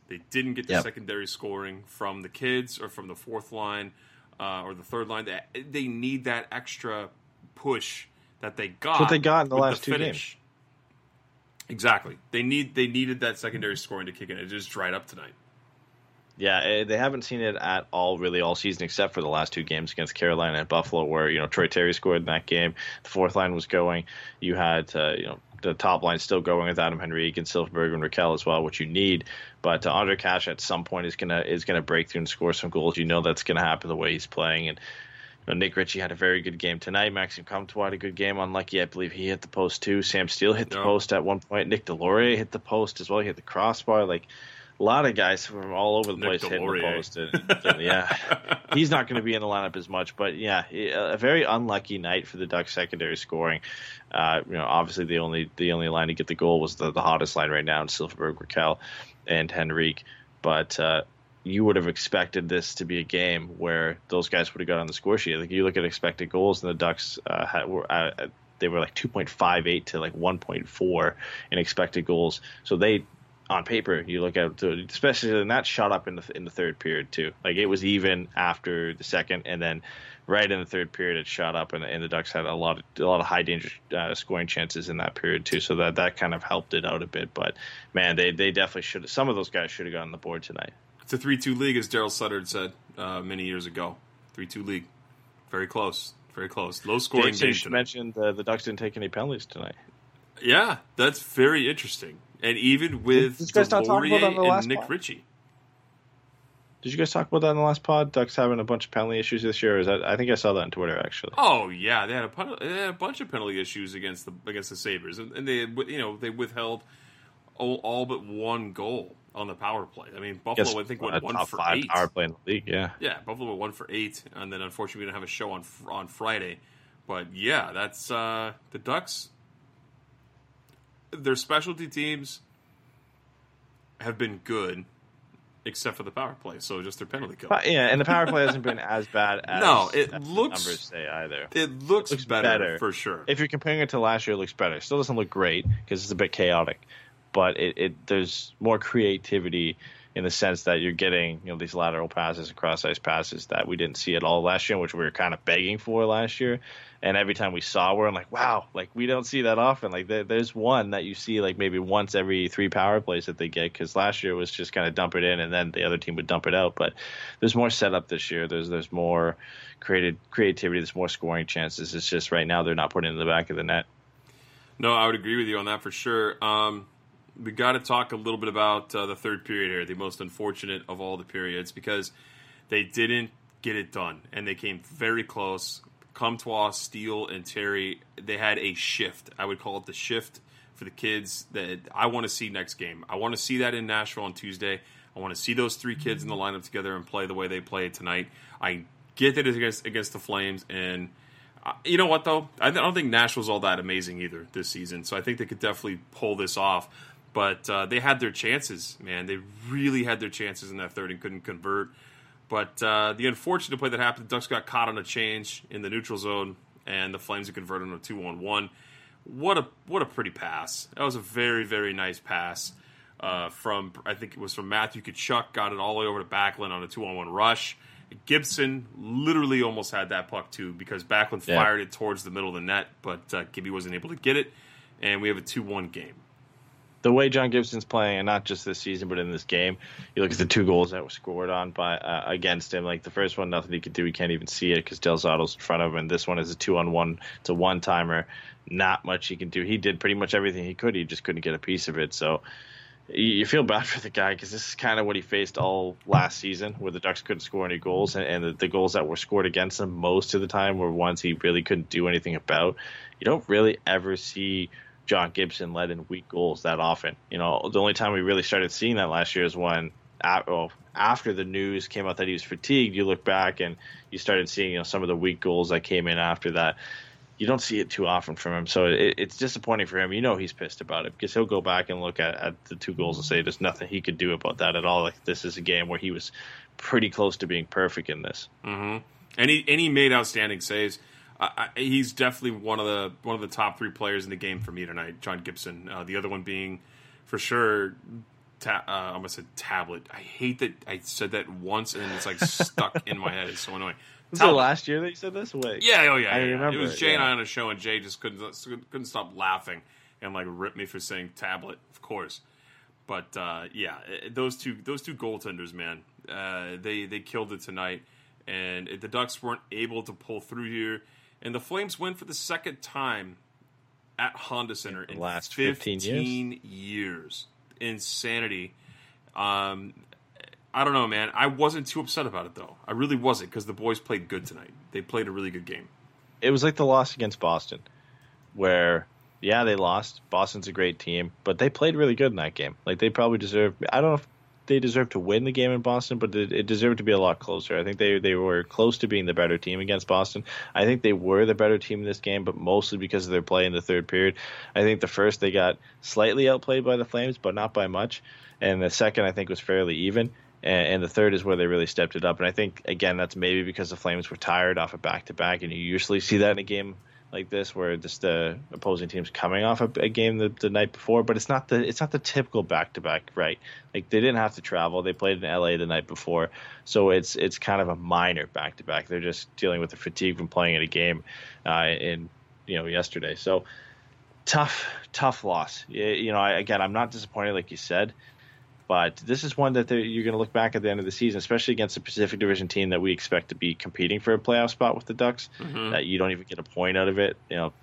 They didn't get the yep. secondary scoring from the kids or from the fourth line uh, or the third line. They, they need that extra push that they got. That's what they got in the last the two games. Exactly. They need they needed that secondary scoring to kick in. It just dried up tonight. Yeah, eh, they haven't seen it at all really all season, except for the last two games against Carolina and Buffalo, where you know Troy Terry scored in that game. The fourth line was going. You had uh, you know the top line still going with Adam Henrique and Silfverberg and Rakell as well, which you need. But uh, Ondrej Kase at some point is gonna is gonna break through and score some goals. You know that's gonna happen the way he's playing, and know, Nick Ritchie had a very good game tonight. Maxime Comtois had a good game. Unlucky, I believe he hit the post too. Sam Steel hit the post at one point. Nick Deslauriers hit the post as well. He hit the crossbar. Like a lot of guys from all over the Nick place Deslauriers. hitting the post. And, yeah, he's not going to be in the lineup as much, but yeah, a very unlucky night for the Ducks secondary scoring. Uh, you know, obviously the only the only line to get the goal was the, the hottest line right now in Silfverberg, Rakell, and Henrique. But uh, you would have expected this to be a game where those guys would have got on the score sheet. Like you look at expected goals, and the Ducks uh, had, were uh, they were like 2.58 to like 1.4 in expected goals. So they on paper, you look at especially and that shot up in the in the third period too. Like it was even after the second, and then right in the third period, it shot up, and, and the Ducks had a lot of a lot of high danger uh, scoring chances in that period too. So that that kind of helped it out a bit. But man, they they definitely should. Some of those guys should have gotten the board tonight. It's a three-two league, as Darryl Sutter said uh, many years ago. Three-two league, very close, very close. Low scoring. Dave mentioned uh, the Ducks didn't take any penalties tonight. Yeah, that's very interesting and even with Did, and Nick pod? Ritchie. Did you guys talk about that in the last pod? Ducks having a bunch of penalty issues this year. Is that, I think I saw that on Twitter actually. Oh yeah, they had a, they had a bunch of penalty issues against the against the Sabres, and they you know they withheld all, all but one goal on the power play. I mean, Buffalo I think went one for eight. Power play in the league, yeah. Yeah, Buffalo went one for eight, and then unfortunately we didn't have a show on on Friday. But yeah, that's uh, the Ducks their specialty teams have been good, except for the power play. So just their penalty kill. Yeah, and the power play hasn't been as bad as no. It looks numbers say either. It looks, looks better, better, for sure. If you're comparing it to last year, it looks better. It still doesn't look great because it's a bit chaotic, but it, it there's more creativity in the sense that you're getting you know these lateral passes and cross ice passes that we didn't see at all last year, which we were kind of begging for last year. And every time we saw, we're like, wow, like we don't see that often. Like there, there's one that you see like maybe once every three power plays that they get because last year was just kind of dump it in and then the other team would dump it out. But there's more setup this year. There's there's more created creativity. There's more scoring chances. It's just right now they're not putting in the back of the net. No, I would agree with you on that for sure. Um, we got to talk a little bit about uh, the third period here, the most unfortunate of all the periods, because they didn't get it done, and they came very close. Comtois, Steel, and Terry, they had a shift. I would call it the shift for the kids that I want to see next game. I want to see that in Nashville on Tuesday. I want to see those three kids in the lineup together and play the way they played tonight. I get that against against the Flames, and uh, you know what though, I don't think Nashville's all that amazing either this season. So I think they could definitely pull this off. But uh, they had their chances, man. They really had their chances in that third and couldn't convert. But uh, the unfortunate play that happened, the Ducks got caught on a change in the neutral zone, and the Flames had converted on a two-on-one. What a what a pretty pass! That was a very very nice pass uh, from I think it was from Matthew Tkachuk. Got it all the way over to Backlund on a two-on-one rush. Gibson literally almost had that puck too because Backlund Yeah. fired it towards the middle of the net, but uh, Gibby wasn't able to get it, and we have a two-one game. The way John Gibson's playing, and not just this season, but in this game, you look at the two goals that were scored on by uh, against him. Like the first one, nothing he could do. He can't even see it because Del Zotto's in front of him. And this one is a two on one. It's a one timer. Not much he can do. He did pretty much everything he could. He just couldn't get a piece of it. So you you feel bad for the guy because this is kind of what he faced all last season, where the Ducks couldn't score any goals, and, and the, the goals that were scored against him most of the time were ones he really couldn't do anything about. You don't really ever see John Gibson led in weak goals that often. You know, the only time we really started seeing that last year is when, after the news came out that he was fatigued, you look back and you started seeing you know some of the weak goals that came in after that. You don't see it too often from him, so it, it's disappointing for him. You know he's pissed about it because he'll go back and look at, at the two goals and say there's nothing he could do about that at all. Like this is a game where he was pretty close to being perfect in this. Mm-hmm. And he and he made outstanding saves. I, I, he's definitely one of the one of the top three players in the game for me tonight. John Gibson. Uh, the other one being, for sure, ta- uh, I almost said tablet. I hate that I said that once and it's like stuck in my head. It's so annoying. Was it last year that you said this? Wait. Yeah, oh yeah, I yeah, yeah. remember It was it, Jay and. I on a show, and Jay just couldn't couldn't stop laughing and like rip me for saying tablet, of course. But uh, yeah, eh, those two those two goaltenders, man, uh, they they killed it tonight, and the Ducks weren't able to pull through here, and the Flames win for the second time at Honda Center in last 15 years. 15 years. Insanity. Um, I don't know, man. I wasn't too upset about it though. I really wasn't because the boys played good tonight. They played a really good game. it was like the loss against Boston, where yeah they lost. Boston's a great team, but they played really good in that game. Like they probably deserve. I don't know if they deserved to win the game in Boston, but it, it deserved to be a lot closer. I think they they were close to being the better team against Boston. I think they were the better team in this game, but mostly because of their play in the third period. I think the first they got slightly outplayed by the Flames, but not by much. And the second I think was fairly even. And, and the third is where they really stepped it up. And I think again that's maybe because the Flames were tired off a back to back, and you usually see that in a game like this where just the opposing team's coming off a, a game the, the night before. But it's not the it's not the typical back to back, right? Like they didn't have to travel. They played in LA the night before, so it's it's kind of a minor back to back. They're just dealing with the fatigue from playing in a game uh, in you know yesterday. So tough tough loss. You, know, I, again, I'm not disappointed like you said. But this is one that you're going to look back at the end of the season, especially against a Pacific Division team that we expect to be competing for a playoff spot with the Ducks. Mm-hmm. That you don't even get a point out of it. You know,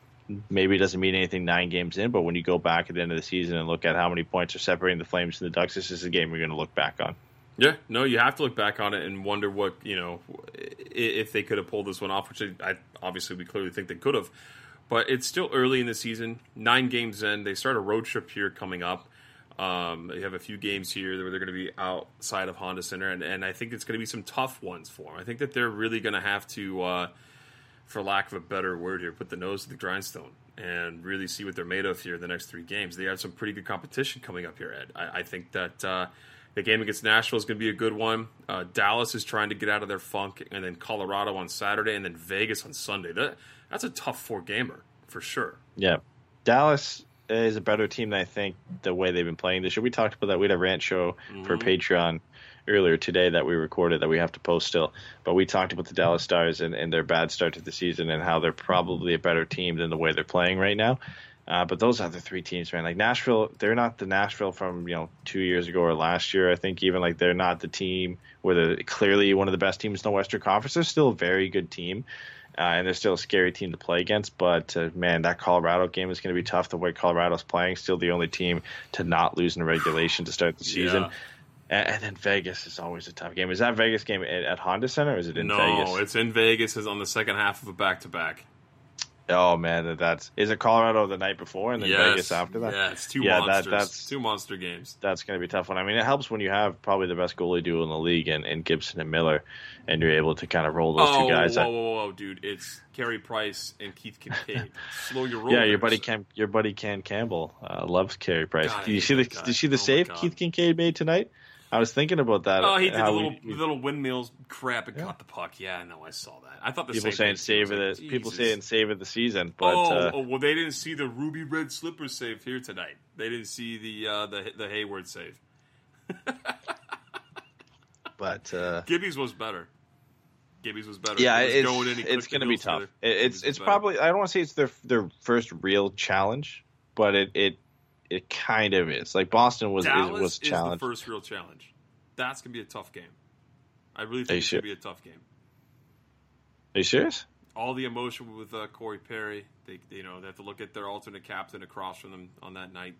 maybe it doesn't mean anything nine games in, but when you go back at the end of the season and look at how many points are separating the Flames and the Ducks, this is a game you're going to look back on. Yeah, no, you have to look back on it and wonder what you know if they could have pulled this one off, which I, I obviously we clearly think they could have. But it's still early in the season. Nine games in, they start a road trip here coming up. Um, they have a few games here where they're going to be outside of Honda Center, and, and I think it's going to be some tough ones for them. I think that they're really going to have to, uh, for lack of a better word here, put the nose to the grindstone and really see what they're made of here in the next three games. They have some pretty good competition coming up here, Ed. I, I think that uh, the game against Nashville is going to be a good one. Uh, Dallas is trying to get out of their funk, and then Colorado on Saturday, and then Vegas on Sunday. That that's a tough four gamer for sure. Yeah. Dallas is a better team than I think the way they've been playing this year. We talked about that. We had a rant show for Patreon earlier today that we recorded that we have to post still. But we talked about the Dallas Stars and, and their bad start to the season and how they're probably a better team than the way they're playing right now. Uh, but those other three teams, man, like Nashville, they're not the Nashville from you know two years ago or last year. I think even like they're not the team where they're clearly one of the best teams in the Western Conference. They're still a very good team, uh, and they're still a scary team to play against. But uh, man, that Colorado game is going to be tough. The way Colorado's playing, still the only team to not lose in regulation to start the season. Yeah. And, and then Vegas is always a tough game. Is that Vegas game at, at Honda Center or is it in no, Vegas? No, it's in Vegas. Is on the second half of a back to back. Oh man, that's is it Colorado the night before and then Yes, Vegas after that? Yeah, it's two Yeah, that- monsters. that's- two monster games. That's going to be a tough one. I mean, it helps when you have probably the best goalie duo in the league and, and Gibson and Miller, and you're able to kind of roll those oh, two guys. whoa, whoa, whoa, dude! It's Carey Price and Keith Kinkaid. Slow your roll. yeah, your buddy. Cam, your buddy Ken Campbell uh, loves Carey Price. God, did you see the that guy. Did you see the Oh save Keith Kinkaid made tonight? I was thinking about that. Oh, he did the little little windmills crap and caught the puck. Yeah, I know, I saw that. I thought the people saying save of the like, people saying save of the season, but oh, uh, oh, well, they didn't see the ruby red slipper save here tonight. They didn't see the uh, the the Hayward save. but uh, Gibby's was better. Gibby's was better. Yeah, was it's, going in, it's going to be tough. It- It's it's probably I don't want to say it's their their first real challenge, but it it it kind of is. Like Boston was Dallas was is the challenged. first real challenge. That's gonna be a tough game. I really think it's sure? gonna be a tough game. Are you serious? All the emotion with uh, Corey Perry. They, they, you know, they have to look at their alternate captain across from them on that night,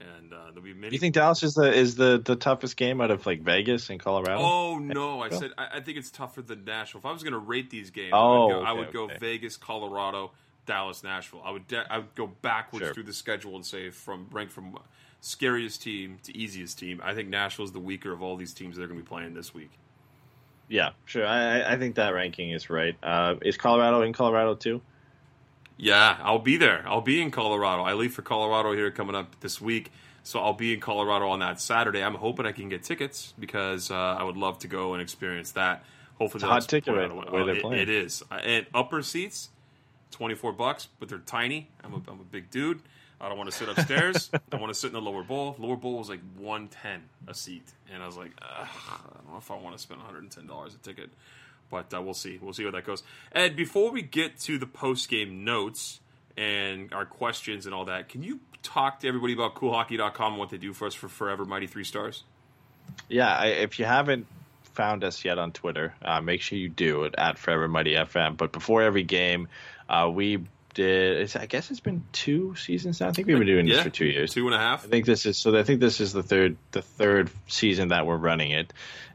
and uh, there'll be many. You think Dallas is the is the the toughest game out of like Vegas and Colorado? Oh no! I said I, I think it's tougher than Nashville. If I was going to rate these games, Oh, I would go, I would go okay. Vegas, Colorado, Dallas, Nashville. I would de- I would go backwards Sure. through the schedule and say from rank from scariest team to easiest team. I think Nashville's the weaker of all these teams that are going to be playing this week. Yeah, sure. I I- think that ranking is right. Uh, is Colorado in Colorado too? Yeah, I'll be there. I'll be in Colorado. I leave for Colorado here coming up this week, so I'll be in Colorado on that Saturday. I'm hoping I can get tickets because uh, I would love to go and experience that. Hopefully, It's a hot ticket right where they're it- playing. It is, Uh, and upper seats, twenty four bucks, but they're tiny. I'm a, I'm a big dude. I don't want to sit upstairs. I want to sit in the lower bowl. Lower bowl was like one ten a seat, and I was like, Ugh, I don't know if I want to spend one hundred and ten dollars a ticket. But uh, we'll see. We'll see where that goes. Ed, before we get to the post game notes and our questions and all that, can you talk to everybody about coolhockey.com and what they do for us for Forever Mighty Three Stars? Yeah, I, if you haven't found us yet on Twitter, uh, make sure you do it at Forever Mighty FM. But before every game, uh, we did. It's, I guess it's been two seasons now. I think we've been doing this for two years. Two and a half. I think this is so. I think this is the third the third season that we're running it.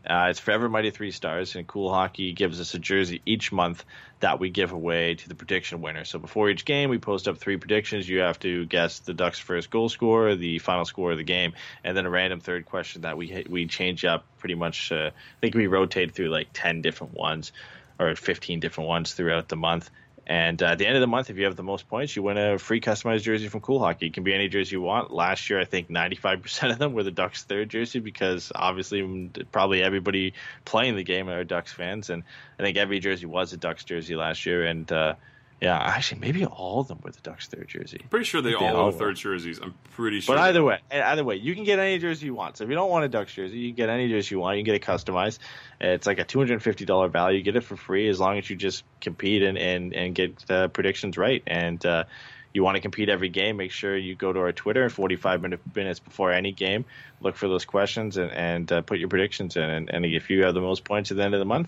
Uh, it's Forever Mighty Three Stars, and Cool Hockey gives us a jersey each month that we give away to the prediction winner. So before each game, we post up three predictions. You have to guess the Ducks' first goal score, the final score of the game, and then a random third question that we we change up pretty much. Uh, I think we rotate through like ten different ones or fifteen different ones throughout the month. And uh, at the end of the month, if you have the most points, you win a free customized jersey from Cool Hockey. It can be any jersey you want. Last year, I think 95% of them were the Ducks' third jersey because obviously probably everybody playing the game are Ducks fans. And I think every jersey was a Ducks jersey last year. And uh, yeah, actually, maybe all of them were the Ducks' third jersey. Pretty sure they They all all were. third jerseys. I'm pretty sure. But either way, either way, you can get any jersey you want. So if you don't want a Ducks jersey, you can get any jersey you want. You can get it customized. It's like a two hundred and fifty dollar value. You get it for free as long as you just compete and and and get the predictions right. And uh, you want to compete every game, make sure you go to our Twitter forty five minute, minutes before any game. Look for those questions and and uh, put your predictions in. And, and if you have the most points at the end of the month,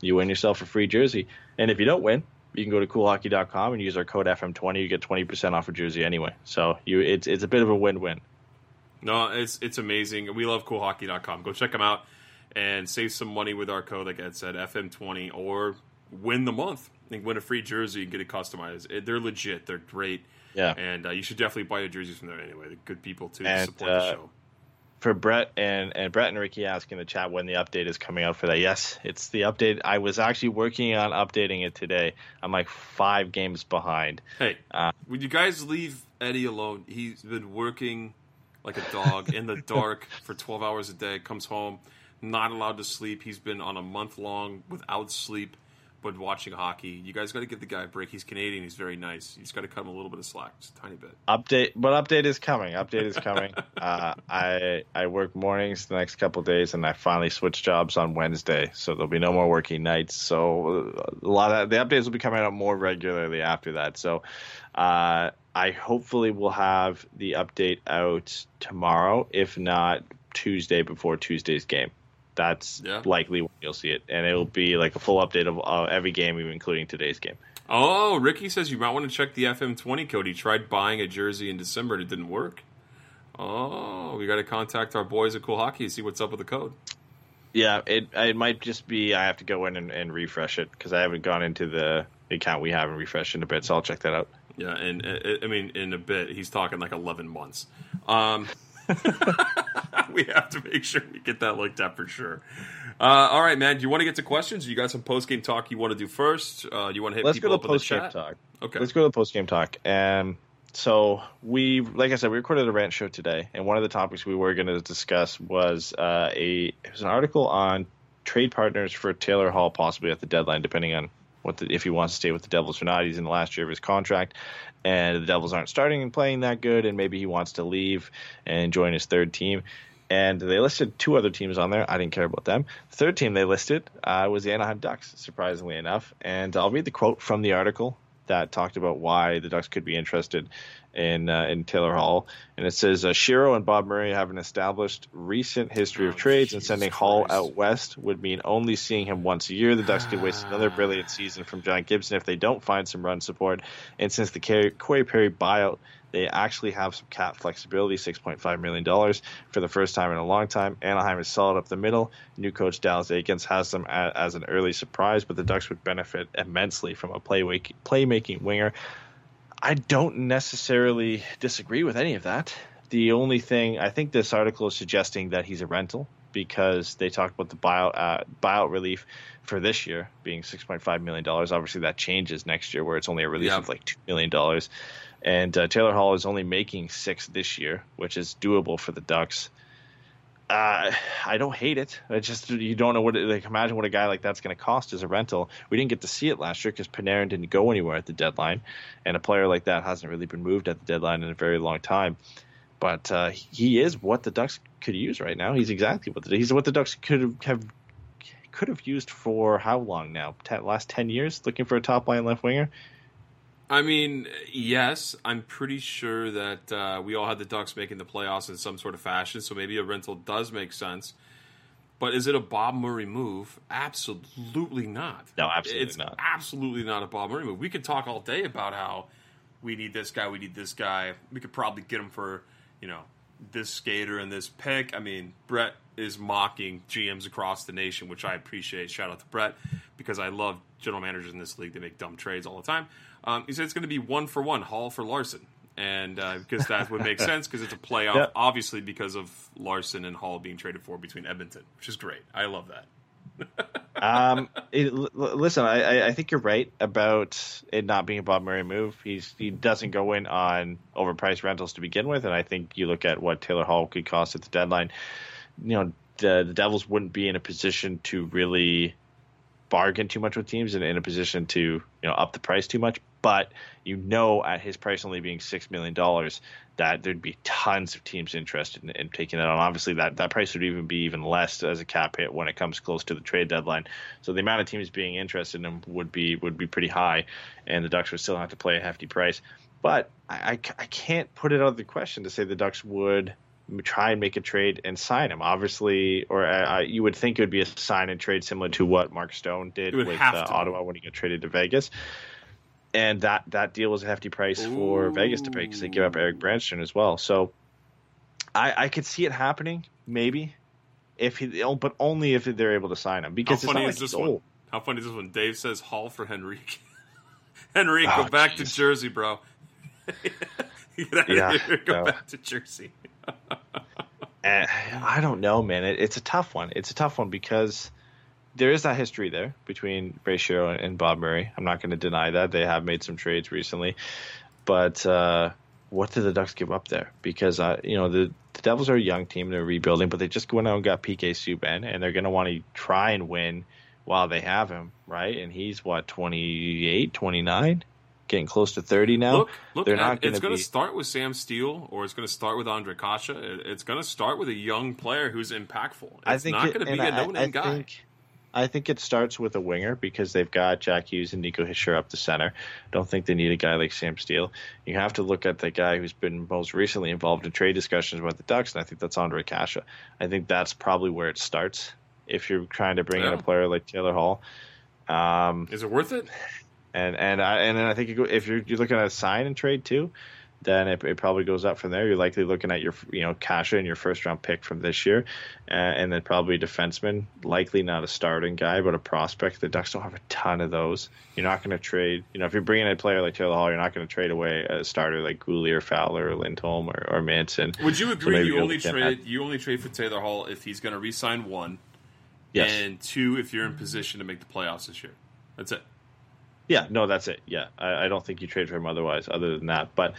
you win yourself a free jersey. And if you don't win, you can go to coolhockey.com and use our code FM20. You get 20% off a jersey anyway. So you it's it's a bit of a win-win. No, it's it's amazing. We love coolhockey.com. Go check them out and save some money with our code, like Ed said, FM20, or win the month and win a free jersey and get it customized. It- They're legit. They're great. Yeah. And uh, you should definitely buy your jerseys from there anyway. They're good people too to And, support uh, the show. For Brett and and Brett and Ricky asking in the chat when the update is coming out for that. Yes, it's the update. I was actually working on updating it today. I'm like 5 games behind. Hey, uh, would you guys leave Eddie alone? He's been working like a dog in the dark for 12 hours a day, comes home, not allowed to sleep. He's been on a month long without sleep, but watching hockey. You guys got to give the guy a break. He's Canadian. He's very nice. You just got to cut him a little bit of slack, just a tiny bit. update but update is coming update is coming uh, i i work mornings the next couple days and i finally switch jobs on wednesday so there'll be no more working nights so a lot of the updates will be coming out more regularly after that so uh, i hopefully will have the update out tomorrow if not tuesday before tuesday's game that's Yeah. likely when you'll see it and it'll be like a full update of uh, every game even including today's game Oh, Ricky says you might want to check the FM20 code. He tried buying a jersey in December and it didn't work. Oh, we got to contact our boys at Cool Hockey and see what's up with the code. Yeah, it it might just be I have to go in and, and refresh it because I haven't gone into the account we have and refreshed in a bit, so I'll check that out. Yeah, and I mean, in a bit, he's talking like 11 months. Um, we have to make sure we get that looked at for sure. Uh, all right, man. Do you want to get to questions? You got some post game talk you want to do first? Uh, you want to hit Let's go to the post game talk. Okay. Let's go to the post game talk. Um, so we, like I said, we recorded a rant show today, and one of the topics we were going to discuss was uh, a it was an article on trade partners for Taylor Hall possibly at the deadline, depending on what the, if he wants to stay with the Devils or not. He's in the last year of his contract, and the Devils aren't starting and playing that good, and maybe he wants to leave and join his third team. And they listed two other teams on there. I didn't care about them. The third team they listed uh, was the Anaheim Ducks, surprisingly enough. And I'll read the quote from the article that talked about why the Ducks could be interested in uh, in Taylor Hall, and it says uh, Shero and Bob Murray have an established recent history Oh, of trades, and sending Hall out west would mean only seeing him once a year. The Ducks could waste another brilliant season from John Gibson if they don't find some run support. And since the Corey Corey Perry buyout, they actually have some cap flexibility, six point five million dollars for the first time in a long time. Anaheim is solid up the middle. New coach Dallas Eakins has them as an early surprise, but the Ducks would benefit immensely from a play playmaking winger. I don't necessarily disagree with any of that. The only thing I think this article is suggesting that he's a rental because they talked about the buyout uh, buyout relief for this year being six point five million dollars. Obviously, that changes next year where it's only a relief Yeah. of like two million dollars. And uh, Taylor Hall is only making six this year, which is doable for the Ducks. Uh, I don't hate it. I just you don't know what it, like. Imagine what a guy like that's going to cost as a rental. We didn't get to see it last year because Panarin didn't go anywhere at the deadline, and a player like that hasn't really been moved at the deadline in a very long time. But uh, he is what the Ducks could use right now. He's exactly what the, he's what the Ducks could have, could have used for how long now? Ten, last ten years, looking for a top line left winger. I mean, yes, I'm pretty sure that uh, we all had the Ducks making the playoffs in some sort of fashion, so maybe a rental does make sense. But is it a Bob Murray move? Absolutely not. No, absolutely it's not. Absolutely not a Bob Murray move. We could talk all day about how we need this guy, we need this guy. We could probably get him for, you know, this skater and this pick. I mean, Brett is mocking GMs across the nation, which I appreciate. Shout out to Brett because I love general managers in this league. They make dumb trades all the time. Um, he said it's going to be one for one, Hall for Larsson. And uh, because that would make sense because it's a playoff, Yeah. obviously because of Larsson and Hall being traded for between Edmonton, which is great. I love that. um, it, l- listen, I, I- I think you're right about it not being a Bob Murray move. He's he doesn't go in on overpriced rentals to begin with, and I think you look at what Taylor Hall could cost at the deadline. You know, the the Devils wouldn't be in a position to really bargain too much with teams and in a position to you know up the price too much. But you know, at his price only being six million dollars, that there'd be tons of teams interested in, in taking that on. Obviously, that that price would even be even less as a cap hit when it comes close to the trade deadline. So the amount of teams being interested in him would be would be pretty high, and the Ducks would still have to play a hefty price. But I, I, I can't put it out of the question to say the Ducks would try and make a trade and sign him. Obviously, or uh, you would think it would be a sign and trade similar to what Mark Stone did with uh. Ottawa when he got traded to Vegas. And that, that deal was a hefty price for Vegas to pay because they give up Erik Brannstrom as well. So I, I could see it happening, maybe, if he, oh, but only if they're able to sign him. How Because it's funny is like this one? How funny is this one? Dave says Hall for Henrique. Henrique, Oh, go back to. Jersey, bro. Get out of Yeah, here. Go no. back to Jersey. Eh, I don't know, man. It, it's a tough one. It's a tough one because there is that history there between Ray Shero and, Bob Murray. I'm not going to deny that they have made some trades recently, but uh, what did the Ducks give up there? Because uh, you know the the Devils are a young team; they're rebuilding, but they just went out and got PK Subban, and they're going to want to try and win while they have him, right? And he's what 28, 29, getting close to 30 now. Look, look, they're not it's going to be. start with Sam Steel, or it's going to start with Ondrej Kase. It's going to start with a young player who's impactful. It's I think not going to be a no-name guy. Think, I think it starts with a winger because they've got Jack Hughes and Nico Hischier up the center. Don't think they need a guy like Sam Steel. You have to look at the guy who's been most recently involved in trade discussions with the Ducks, and I think that's Ondrej Kase. I think that's probably where it starts if you're trying to bring in a player like Taylor Hall. Um, Is it worth it? and and I and then I think you go, if you're you're looking at a sign and trade too, then it, it probably goes up from there. You're likely looking at your you know Kase and your first round pick from this year, uh, and then probably a defenseman, likely not a starting guy, but a prospect. The Ducks don't have a ton of those. You're not going to trade. You know, if you're bringing a player like Taylor Hall, you're not going to trade away a starter like Gooley or Fowler or Lindholm or, or Manson. Would you agree maybe you only trade you only trade for Taylor Hall if he's going to re-sign one, Yes. and two if you're in position to make the playoffs this year? That's it. Yeah, no, that's it. Yeah, I, I don't think you trade for him otherwise, other than that. But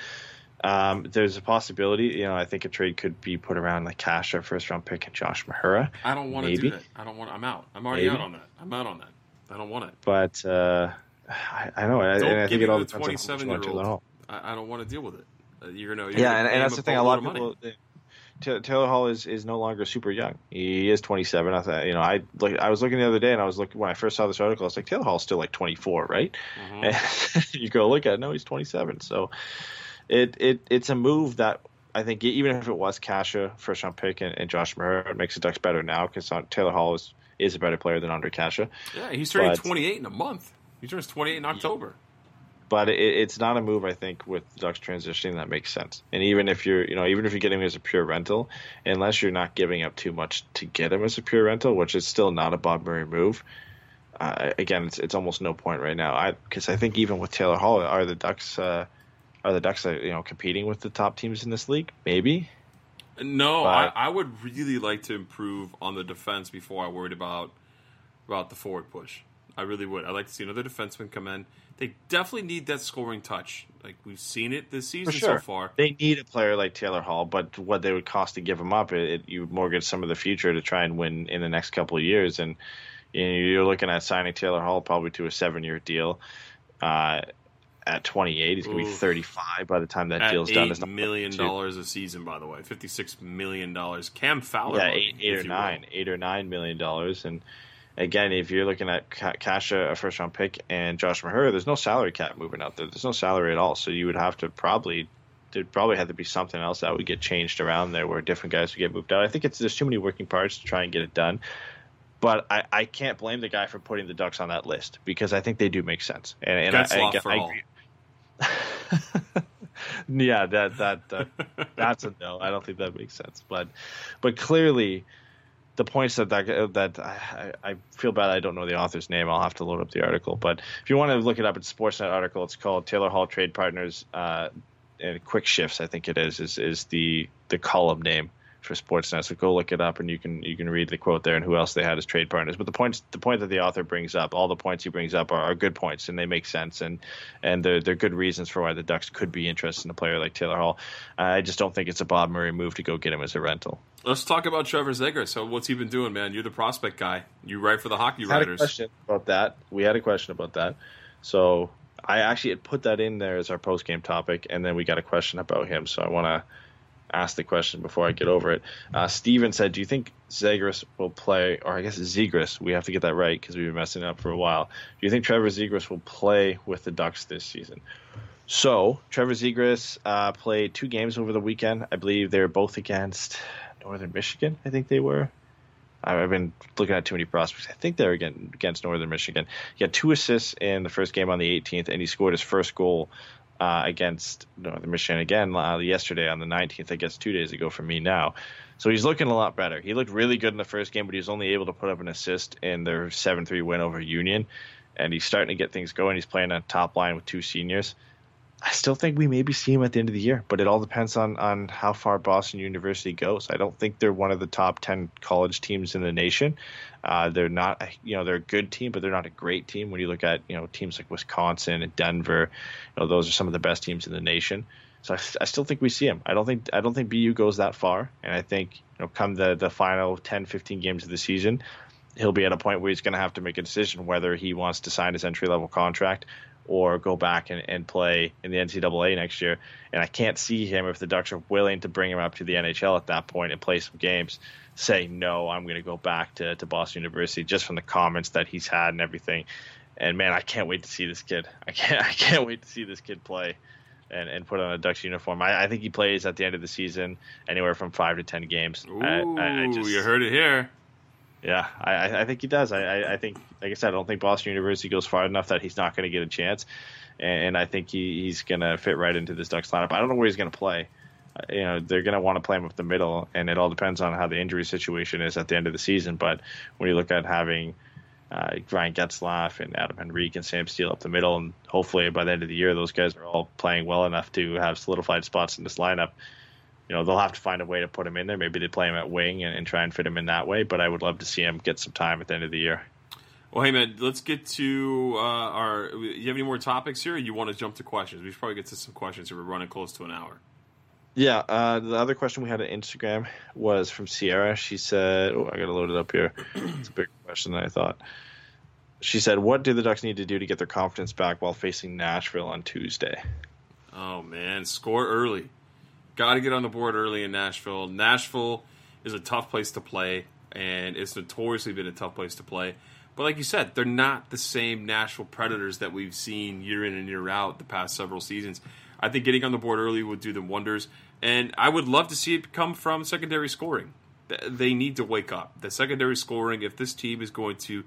um, there's a possibility. You know, I think a trade could be put around like Kase or first round pick and Josh Mahura. I don't want to do that. I don't want. I'm out. I'm already Maybe. out on that. I'm out on that. I don't want it. But uh, I, I know, I, Don't I think it all the depends on how much 27 you want year old. I, I don't want to deal with it. Uh, you're gonna. You're Yeah, gonna and, and that's the thing. A lot of money. people. T- Taylor Hall is, is no longer super young. He is 27. I thought, you know, I like I was looking the other day and I was looking when I first saw this article. I was like, Taylor Hall's still like 24, right? Mm-hmm. And you go look at it, no, he's 27. So it it it's a move that I think even if it was Kase first round pick and, and Josh Mahura, it makes the Ducks better now because Taylor Hall is is a better player than Ondrej Kase. Yeah, he's turning But- 28 in a month. He turns 28 in October. But it, it's not a move I think with the Ducks transitioning that makes sense. And even if you're, you know, even if you're getting him as a pure rental, unless you're not giving up too much to get him as a pure rental, which is still not a Bob Murray move. Uh, again, it's it's almost no point right now. I because I think even with Taylor Hall, are the Ducks uh, are the Ducks uh, you know competing with the top teams in this league? Maybe. No, I, I would really like to improve on the defense before I worried about about the forward push. I really would. I'd like to see another defenseman come in. They definitely need that scoring touch. Like we've seen it this season sure. so far. They need a player like Taylor Hall, but what they would cost to give him up, it, it, you mortgage some of the future to try and win in the next couple of years. And you know, you're looking at signing Taylor Hall probably to a seven year deal. Uh, at 28, he's going to be 35 by the time that At deal's done. eight It's not- million dollars a season, by the way, fifty-six million dollars. Cam Fowler, Yeah, eight, eight or nine, eight or nine million dollars. And again, if you're looking at Kase, a first round pick, and Josh Mahura, there's no salary cap moving out there. There's no salary at all. So you would have to probably there'd probably have to be something else that would get changed around there where different guys would get moved out. I think it's there's too many working parts to try and get it done. But I, I can't blame the guy for putting the Ducks on that list because I think they do make sense. And, and I, I, I agree. yeah, that that, that that's a no. I don't think that makes sense. But but clearly, the points that that, that I, I feel bad I don't know the author's name. I'll have to load up the article. But if you want to look it up, it's Sportsnet article. It's called Taylor Hall Trade Partners uh, and Quick Shifts. I think it is is is the the column name for Sportsnet. So go look it up and you can you can read the quote there and who else they had as trade partners. But the points the point that the author brings up, all the points he brings up are, are good points and they make sense and and they're they're good reasons for why the Ducks could be interested in a player like Taylor Hall. I just don't think it's a Bob Murray move to go get him as a rental. Let's talk about Trevor Zegras. So what's he been doing, man? You're the prospect guy. You write for the hockey had a writers. question about that. We had a question about that. So I actually had put that in there as our post game topic, and then we got a question about him. So I want to ask the question before I get over it. Uh, Steven said, "Do you think Zegras will play, or I guess Zegras? We have to get that right because we've been messing up for a while. Do you think Trevor Zegras will play with the Ducks this season?" So Trevor Zegras uh, played two games over the weekend. I believe they were both against Northern Michigan. I think they were. I've been looking at too many prospects. I think they're against Northern Michigan. He had two assists in the first game on the 18th, and he scored his first goal uh, against Northern Michigan again uh, yesterday on the 19th. I guess two days ago for me now. So he's looking a lot better. He looked really good in the first game, but he was only able to put up an assist in their 7-3 win over Union. And he's starting to get things going. He's playing on top line with two seniors. I still think we maybe see him at the end of the year, but it all depends on on how far Boston University goes. I don't think they're one of the top ten college teams in the nation. Uh, they're not, you know, they're a good team, but they're not a great team. When you look at you know teams like Wisconsin and Denver, you know those are some of the best teams in the nation. So I, I still think we see him. I don't think I don't think BU goes that far, and I think you know come the the final 10, 15 games of the season, he'll be at a point where he's going to have to make a decision whether he wants to sign his entry level contract or go back and, and play in the NCAA next year. And I can't see him if the Ducks are willing to bring him up to the NHL at that point and play some games. Say no, I'm going to go back to, to Boston University just from the comments that he's had and everything. And man, I can't wait to see this kid. I can't I can't wait to see this kid play and, and put on a Ducks uniform. I, I think he plays at the end of the season anywhere from five to ten games. Ooh, I, I, I just, you heard it here. yeah, I, I- think he does. I, I, I think, like I said, I don't think Boston University goes far enough that he's not going to get a chance, and, and I think he, he's going to fit right into this Ducks lineup. I don't know where he's going to play. You know, they're going to want to play him up the middle, and it all depends on how the injury situation is at the end of the season. But when you look at having uh, Ryan Getzlaf and Adam Henrique and Sam Steel up the middle, and hopefully by the end of the year, those guys are all playing well enough to have solidified spots in this lineup you know they'll have to find a way to put him in there. Maybe they play him at wing and, and try and fit him in that way. But I would love to see him get some time at the end of the year. Well, hey man, let's get to uh, our. You have any more topics here? You want to jump to questions? We should probably get to some questions. Here. We're running close to an hour. Yeah. Uh, the other question we had on Instagram was from Sierra. She said, "Oh, I got to load it up here. It's a bigger question than I thought." She said, "What do the Ducks need to do to get their confidence back while facing Nashville on Tuesday?" Oh man, score early. Got to get on the board early in Nashville. Nashville is a tough place to play, and it's notoriously been a tough place to play. But like you said, they're not the same Nashville Predators that we've seen year in and year out the past several seasons. I think getting on the board early would do them wonders, and I would love to see it come from secondary scoring. They need to wake up. The secondary scoring, if this team is going to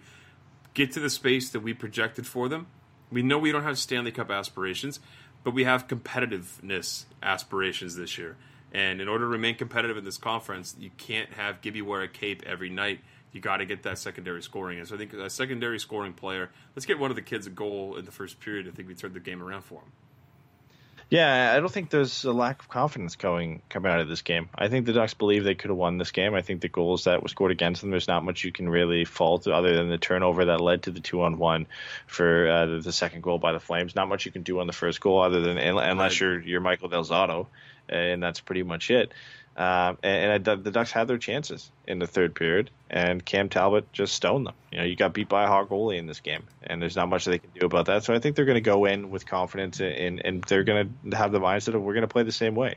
get to the space that we projected for them, we know we don't have Stanley Cup aspirations, but we have competitiveness aspirations this year. And in order to remain competitive in this conference, you can't have Gibby wear a cape every night you got to get that secondary scoring. And so I think a secondary scoring player, let's get one of the kids a goal in the first period. I think we turned the game around for him. Yeah, I don't think there's a lack of confidence going coming out of this game. I think the Ducks believe they could have won this game. I think the goals that were scored against them, there's not much you can really fault other than the turnover that led to the two on one for uh, the second goal by the Flames. Not much you can do on the first goal other than unless you're you're Michael Del Zotto, and that's pretty much it. Um, and, and the Ducks had their chances in the third period, and Cam Talbot just stoned them. You know, you got beat by a hog goalie in this game, and there's not much they can do about that. So I think they're going to go in with confidence, and, and they're going to have the mindset of we're going to play the same way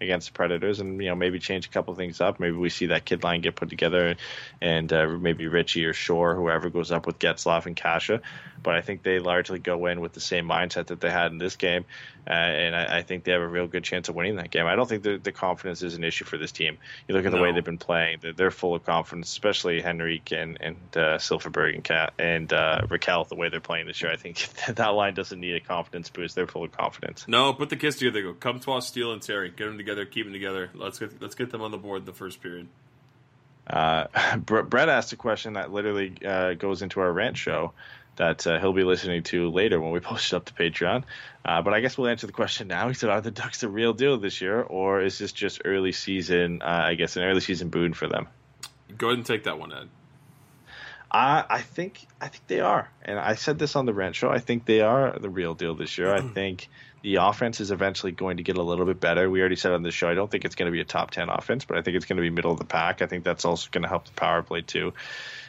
against the Predators, and you know maybe change a couple things up. Maybe we see that kid line get put together, and uh, maybe Ritchie or Shore, whoever goes up with Getzlaf and Kase. But I think they largely go in with the same mindset that they had in this game, uh, and I, I, think they have a real good chance of winning that game. I don't think the, the confidence is an issue for this team. You look at the no. way they've been playing; they're, they're, full of confidence, especially Henrique and and uh, Silfverberg and Kat and uh, Rakell. The way they're playing this year, I think that line doesn't need a confidence boost. They're full of confidence. No, put the kids together. Go come to us, Steel and Terry. Get them together. Keep them together. Let's get let's get them on the board the first period. Uh, Brett asked a question that literally uh, goes into our rant show that uh, he'll be listening to later when we post it up to Patreon. Uh, but I guess we'll answer the question now. He said, "Are the Ducks the real deal this year, or is this just early season? Uh, I guess an early season boon for them." Go ahead and take that one, Ed. I, I think I think they are, and I said this on the rent show. I think they are the real deal this year. I think the offense is eventually going to get a little bit better. We already said on the show. I don't think it's going to be a top ten offense, but I think it's going to be middle of the pack. I think that's also going to help the power play too.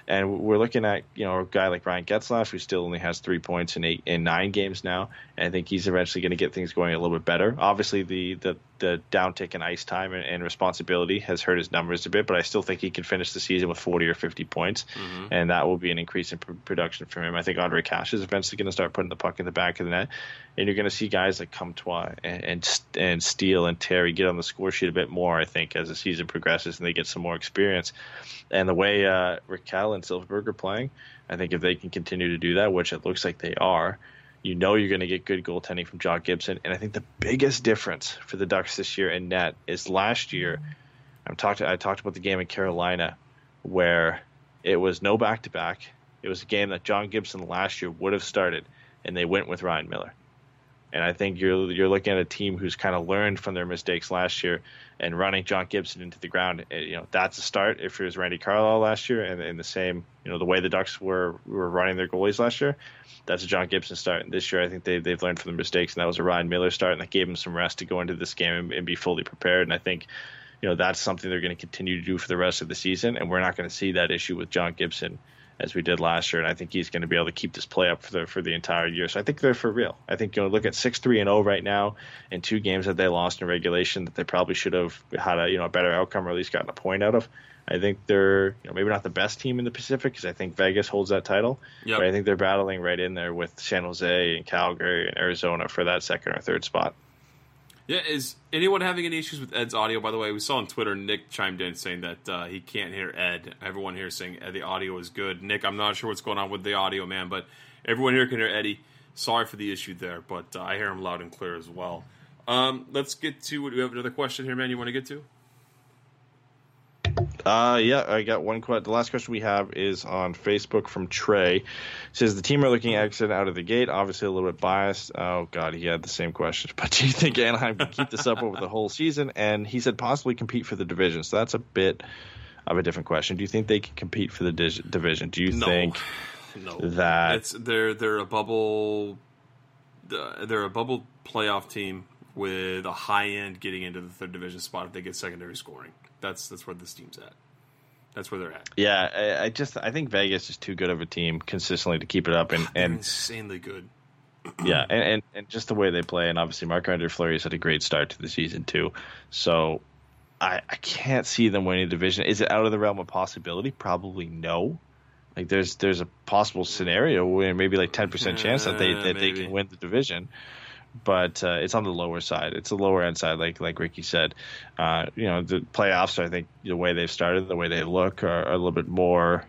And we're looking at you know a guy like Ryan Getzlaf, who still only has three points in eight in nine games now, and I think he's eventually going to get things going a little bit better. Obviously, the the the downtick in ice time and, and, responsibility has hurt his numbers a bit, but I still think he can finish the season with 40 or 50 points, mm-hmm. and that will be an increase in pr- production for him. I think Ondrej Kase is eventually going to start putting the puck in the back of the net, and you're going to see guys like Comtois and, and and Steel and Terry get on the score sheet a bit more. I think as the season progresses and they get some more experience, and the way uh, Rakell and Silfverberg are playing, I think if they can continue to do that, which it looks like they are you know you're going to get good goaltending from John Gibson. And I think the biggest difference for the Ducks this year in net is last year. I'm talked. I talked about the game in Carolina where it was no back to back. It was a game that John Gibson last year would have started, and they went with Ryan Miller. And I think you're you're looking at a team who's kind of learned from their mistakes last year and running John Gibson into the ground. Eh, you know that's a start. If it was Randy Carlyle last year and in the same you know the way the Ducks were were running their goalies last year, that's a John Gibson start. And this year, I think they they've learned from the mistakes, and that was a Ryan Miller start, and that gave him some rest to go into this game and, and be fully prepared. And I think you know that's something they're going to continue to do for the rest of the season, and we're not going to see that issue with John Gibson as we did last year, and I think he's going to be able to keep this play up for the for the entire year. So I think they're for real. I think you know look at six three and zero oh right now, and two games that they lost in regulation that they probably should have had a you know a better outcome or at least gotten a point out of. I think they're you know maybe not the best team in the Pacific because I think Vegas holds that title, yep. but I think they're battling right in there with San Jose and Calgary and Arizona for that second or third spot. Yeah, is anyone having any issues with Ed's audio? By the way, we saw on Twitter Nick chimed in saying that uh, he can't hear Ed. Everyone here saying the audio is good. Nick, I'm not sure what's going on with the audio, man, but everyone here can hear Eddie. Sorry for the issue there, but uh, I hear him loud and clear as well. Um, let's get to. Do we have another question here, man? You want to get to? Uh, yeah, I got one question. The last question we have is on Facebook from Trey. It says the team are looking exit out of the gate. Obviously, a little bit biased. Oh God, he had the same question. But do you think Anaheim can keep this up over the whole season? And he said possibly compete for the division. So that's a bit of a different question. Do you think they can compete for the division? Do you no. think no. that it's they're they're a bubble? They're a bubble playoff team with a high end getting into the third division spot if they get secondary scoring. That's that's where this team's at. That's where they're at. Yeah, I, I just I think Vegas is too good of a team consistently to keep it up, and, and insanely good. yeah, and, and, and just the way they play, and obviously Marc-Andre Fleury has had a great start to the season too. So I I can't see them winning the division. Is it out of the realm of possibility? Probably no. Like there's there's a possible scenario where maybe like ten percent chance that they that they can win the division, but uh, it's on the lower side. It's the lower end side, like like Ricky said. Uh, you know the playoffs. I think the way they've started, the way they look, are, are a little bit more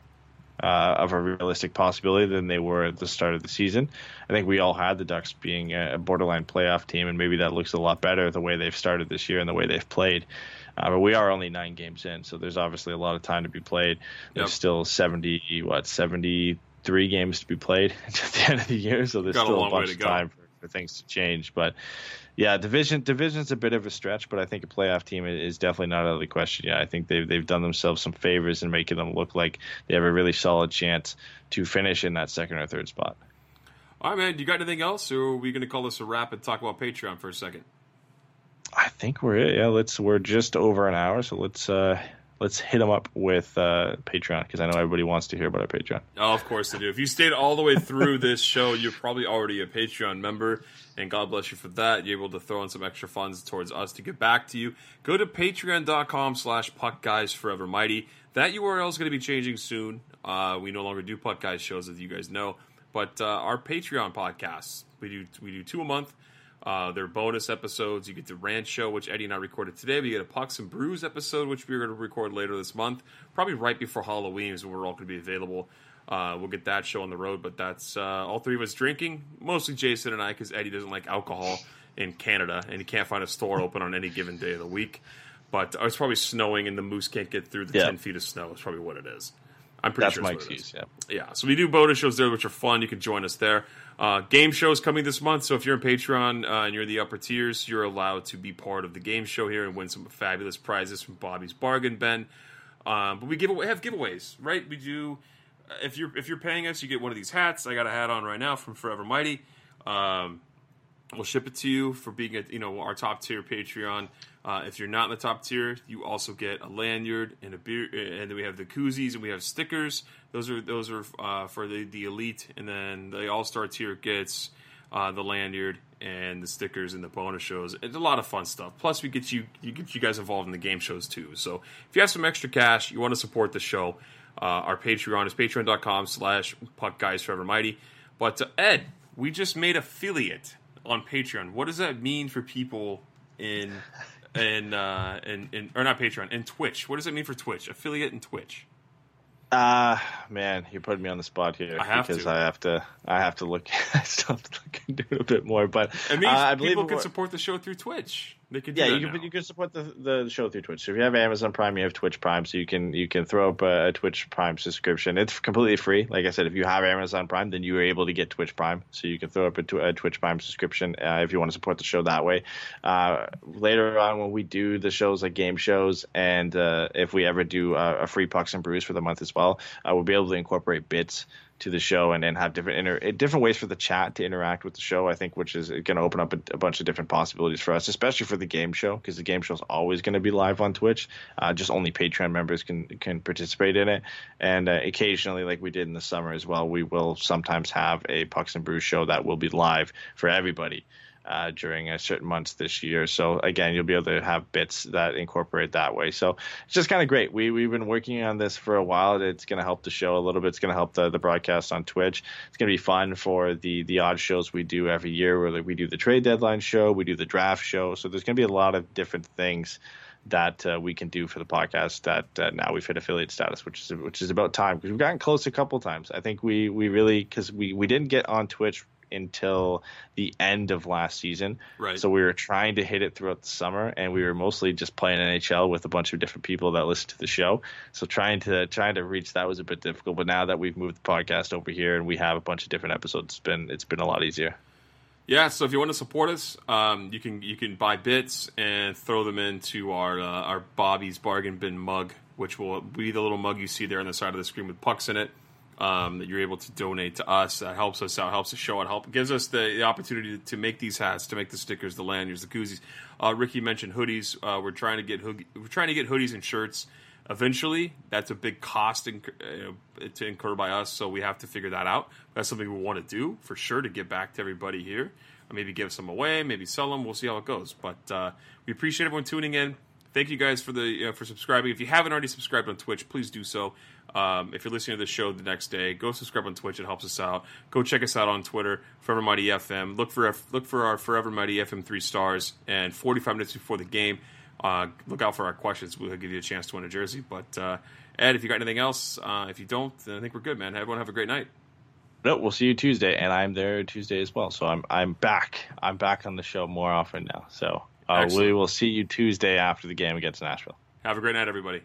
uh, of a realistic possibility than they were at the start of the season. I think we all had the Ducks being a a borderline playoff team, and maybe that looks a lot better the way they've started this year and the way they've played. Uh, but we are only nine games in, so there's obviously a lot of time to be played. There's Yep. still 70, what, 73 games to be played at the end of the year, so there's Got still a long way bunch to of go. time for, things to change. But yeah, division division's a bit of a stretch, but I think a playoff team is definitely not out of the question. Yeah, I think they've they've done themselves some favors in making them look like they have a really solid chance to finish in that second or third spot. All right, man. You got anything else, or are we going to call this a wrap and talk about Patreon for a second? I think we're it. Yeah, let's we're just over an hour, so let's uh let's hit them up with uh Patreon because I know everybody wants to hear about our Patreon. Oh, of course they do. If you stayed all the way through this show, you're probably already a Patreon member, and God bless you for that. You're able to throw in some extra funds towards us to get back to you. Go to patreon.com slash puck guys forever mighty. That URL is going to be changing soon. Uh, we no longer do puck guys shows, as you guys know, but uh, our Patreon podcasts we do we do two a month. Uh, they're bonus episodes. You get the Ranch Show, which Eddie and I recorded today. We get a Pucks and Brews episode, which we're going to record later this month, probably right before Halloween is when we're all going to be available. Uh, we'll get that show on the road, but that's uh, all three of us drinking, mostly Jason and I, because Eddie doesn't like alcohol in Canada, and he can't find a store open on any given day of the week. But uh, it's probably snowing, and the moose can't get through the Yeah. 10 feet of snow. Is probably what it is. I'm pretty That's sure my that's what it is. excuse. Yeah. Yeah, so we do bonus shows there, which are fun. You can join us there. Uh, game shows coming this month, so if you're in Patreon uh, and you're in the upper tiers, you're allowed to be part of the game show here and win some fabulous prizes from Bobby's Bargain Bin. Um, but we give away have giveaways, right? We do. If you're if you're paying us, you get one of these hats. I got a hat on right now from Forever Mighty. Um, We'll ship it to you for being at you know our top tier Patreon. Uh, if you're not in the top tier, you also get a lanyard and a beer, and then we have the koozies and we have stickers. Those are those are uh, for the the elite, and then the all star tier gets uh, the lanyard and the stickers and the bonus shows. It's a lot of fun stuff. Plus, we get you you get you guys involved in the game shows too. So if you have some extra cash, you want to support the show, uh, our Patreon is patreon.com slash puck guys forever mighty. But uh, Ed, we just made affiliate on Patreon. What does that mean for people in in uh and, in or not Patreon and Twitch? What does it mean for Twitch? Affiliate and Twitch. Ah, man, you're putting me on the spot here I have because to. I have to. I have to look. I still have to look into it a bit more. But It means uh, I believe people can support the show through Twitch. They could Yeah, you can now. you can support the the show through Twitch. So if you have Amazon Prime, you have Twitch Prime, so you can you can throw up a, a Twitch Prime subscription. It's completely free. Like I said, if you have Amazon Prime, then you are able to get Twitch Prime, so you can throw up a, tw- a Twitch Prime subscription uh, if you want to support the show that way. Uh, later on, when we do the shows like game shows, and uh, if we ever do a, a free pucks and brews for the month as well, uh, we'll be able to incorporate bits to the show and then have different inter- eh, different ways for the chat to interact with the show. I think, which is going to open up a, a bunch of different possibilities for us, especially for the game show, because the game show is always going to be live on Twitch. Uh, just only Patreon members can can participate in it, and uh, occasionally, like we did in the summer as well, we will sometimes have a Pucks and Brews show that will be live for everybody. Uh, during uh, certain months this year. So again, you'll be able to have bits that incorporate that way. So it's just kind of great. We we've been working on this for a while. It's going to help the show a little bit. It's going to help the, the broadcast on Twitch. It's going to be fun for the the odd shows we do every year. Where we do the trade deadline show, we do the draft show. So there's going to be a lot of different things that uh, we can do for the podcast that uh, now we've hit affiliate status, which is which is about time because we've gotten close a couple times. I think we we really because we we didn't get on Twitch until the end of last season. Right. So we were trying to hit it throughout the summer, and we were mostly just playing NHL with a bunch of different people that listen to the show. So trying to trying to reach that was a bit difficult. But now that we've moved the podcast over here and we have a bunch of different episodes, it's been it's been a lot easier. Yeah, so if you want to support us, um, you can you can buy bits and throw them into our uh, our Bobby's Bargain Bin mug, which will be the little mug you see there on the side of the screen with pucks in it. Um, that you're able to donate to us. That helps us out, helps the show out, help gives us the, the opportunity to, to make these hats, to make the stickers, the lanyards, the koozies. Uh, Ricky mentioned hoodies. Uh, we're trying to get hood- we're trying to get hoodies and shirts Eventually, that's a big cost inc- uh, to incur by us, so we have to figure that out. That's something we want to do for sure to get back to everybody here. Maybe give some away, maybe sell them. We'll see how it goes. But uh, we appreciate everyone tuning in. Thank you guys for the uh, for subscribing. If you haven't already subscribed on Twitch, please do so. Um, if you're listening to the show the next day, go subscribe on Twitch. It helps us out. Go check us out on Twitter, Forever Mighty FM. Look for look for our Forever Mighty FM three stars. And 45 minutes before the game, uh, look out for our questions. We'll give you a chance to win a jersey. But uh, Ed, if you got anything else, uh, if you don't, then I think we're good, man. Everyone have a great night. No, we'll see you Tuesday, and I'm there Tuesday as well. So I'm I'm back. I'm back on the show more often now. So uh, we will see you Tuesday after the game against Nashville. Have a great night, everybody.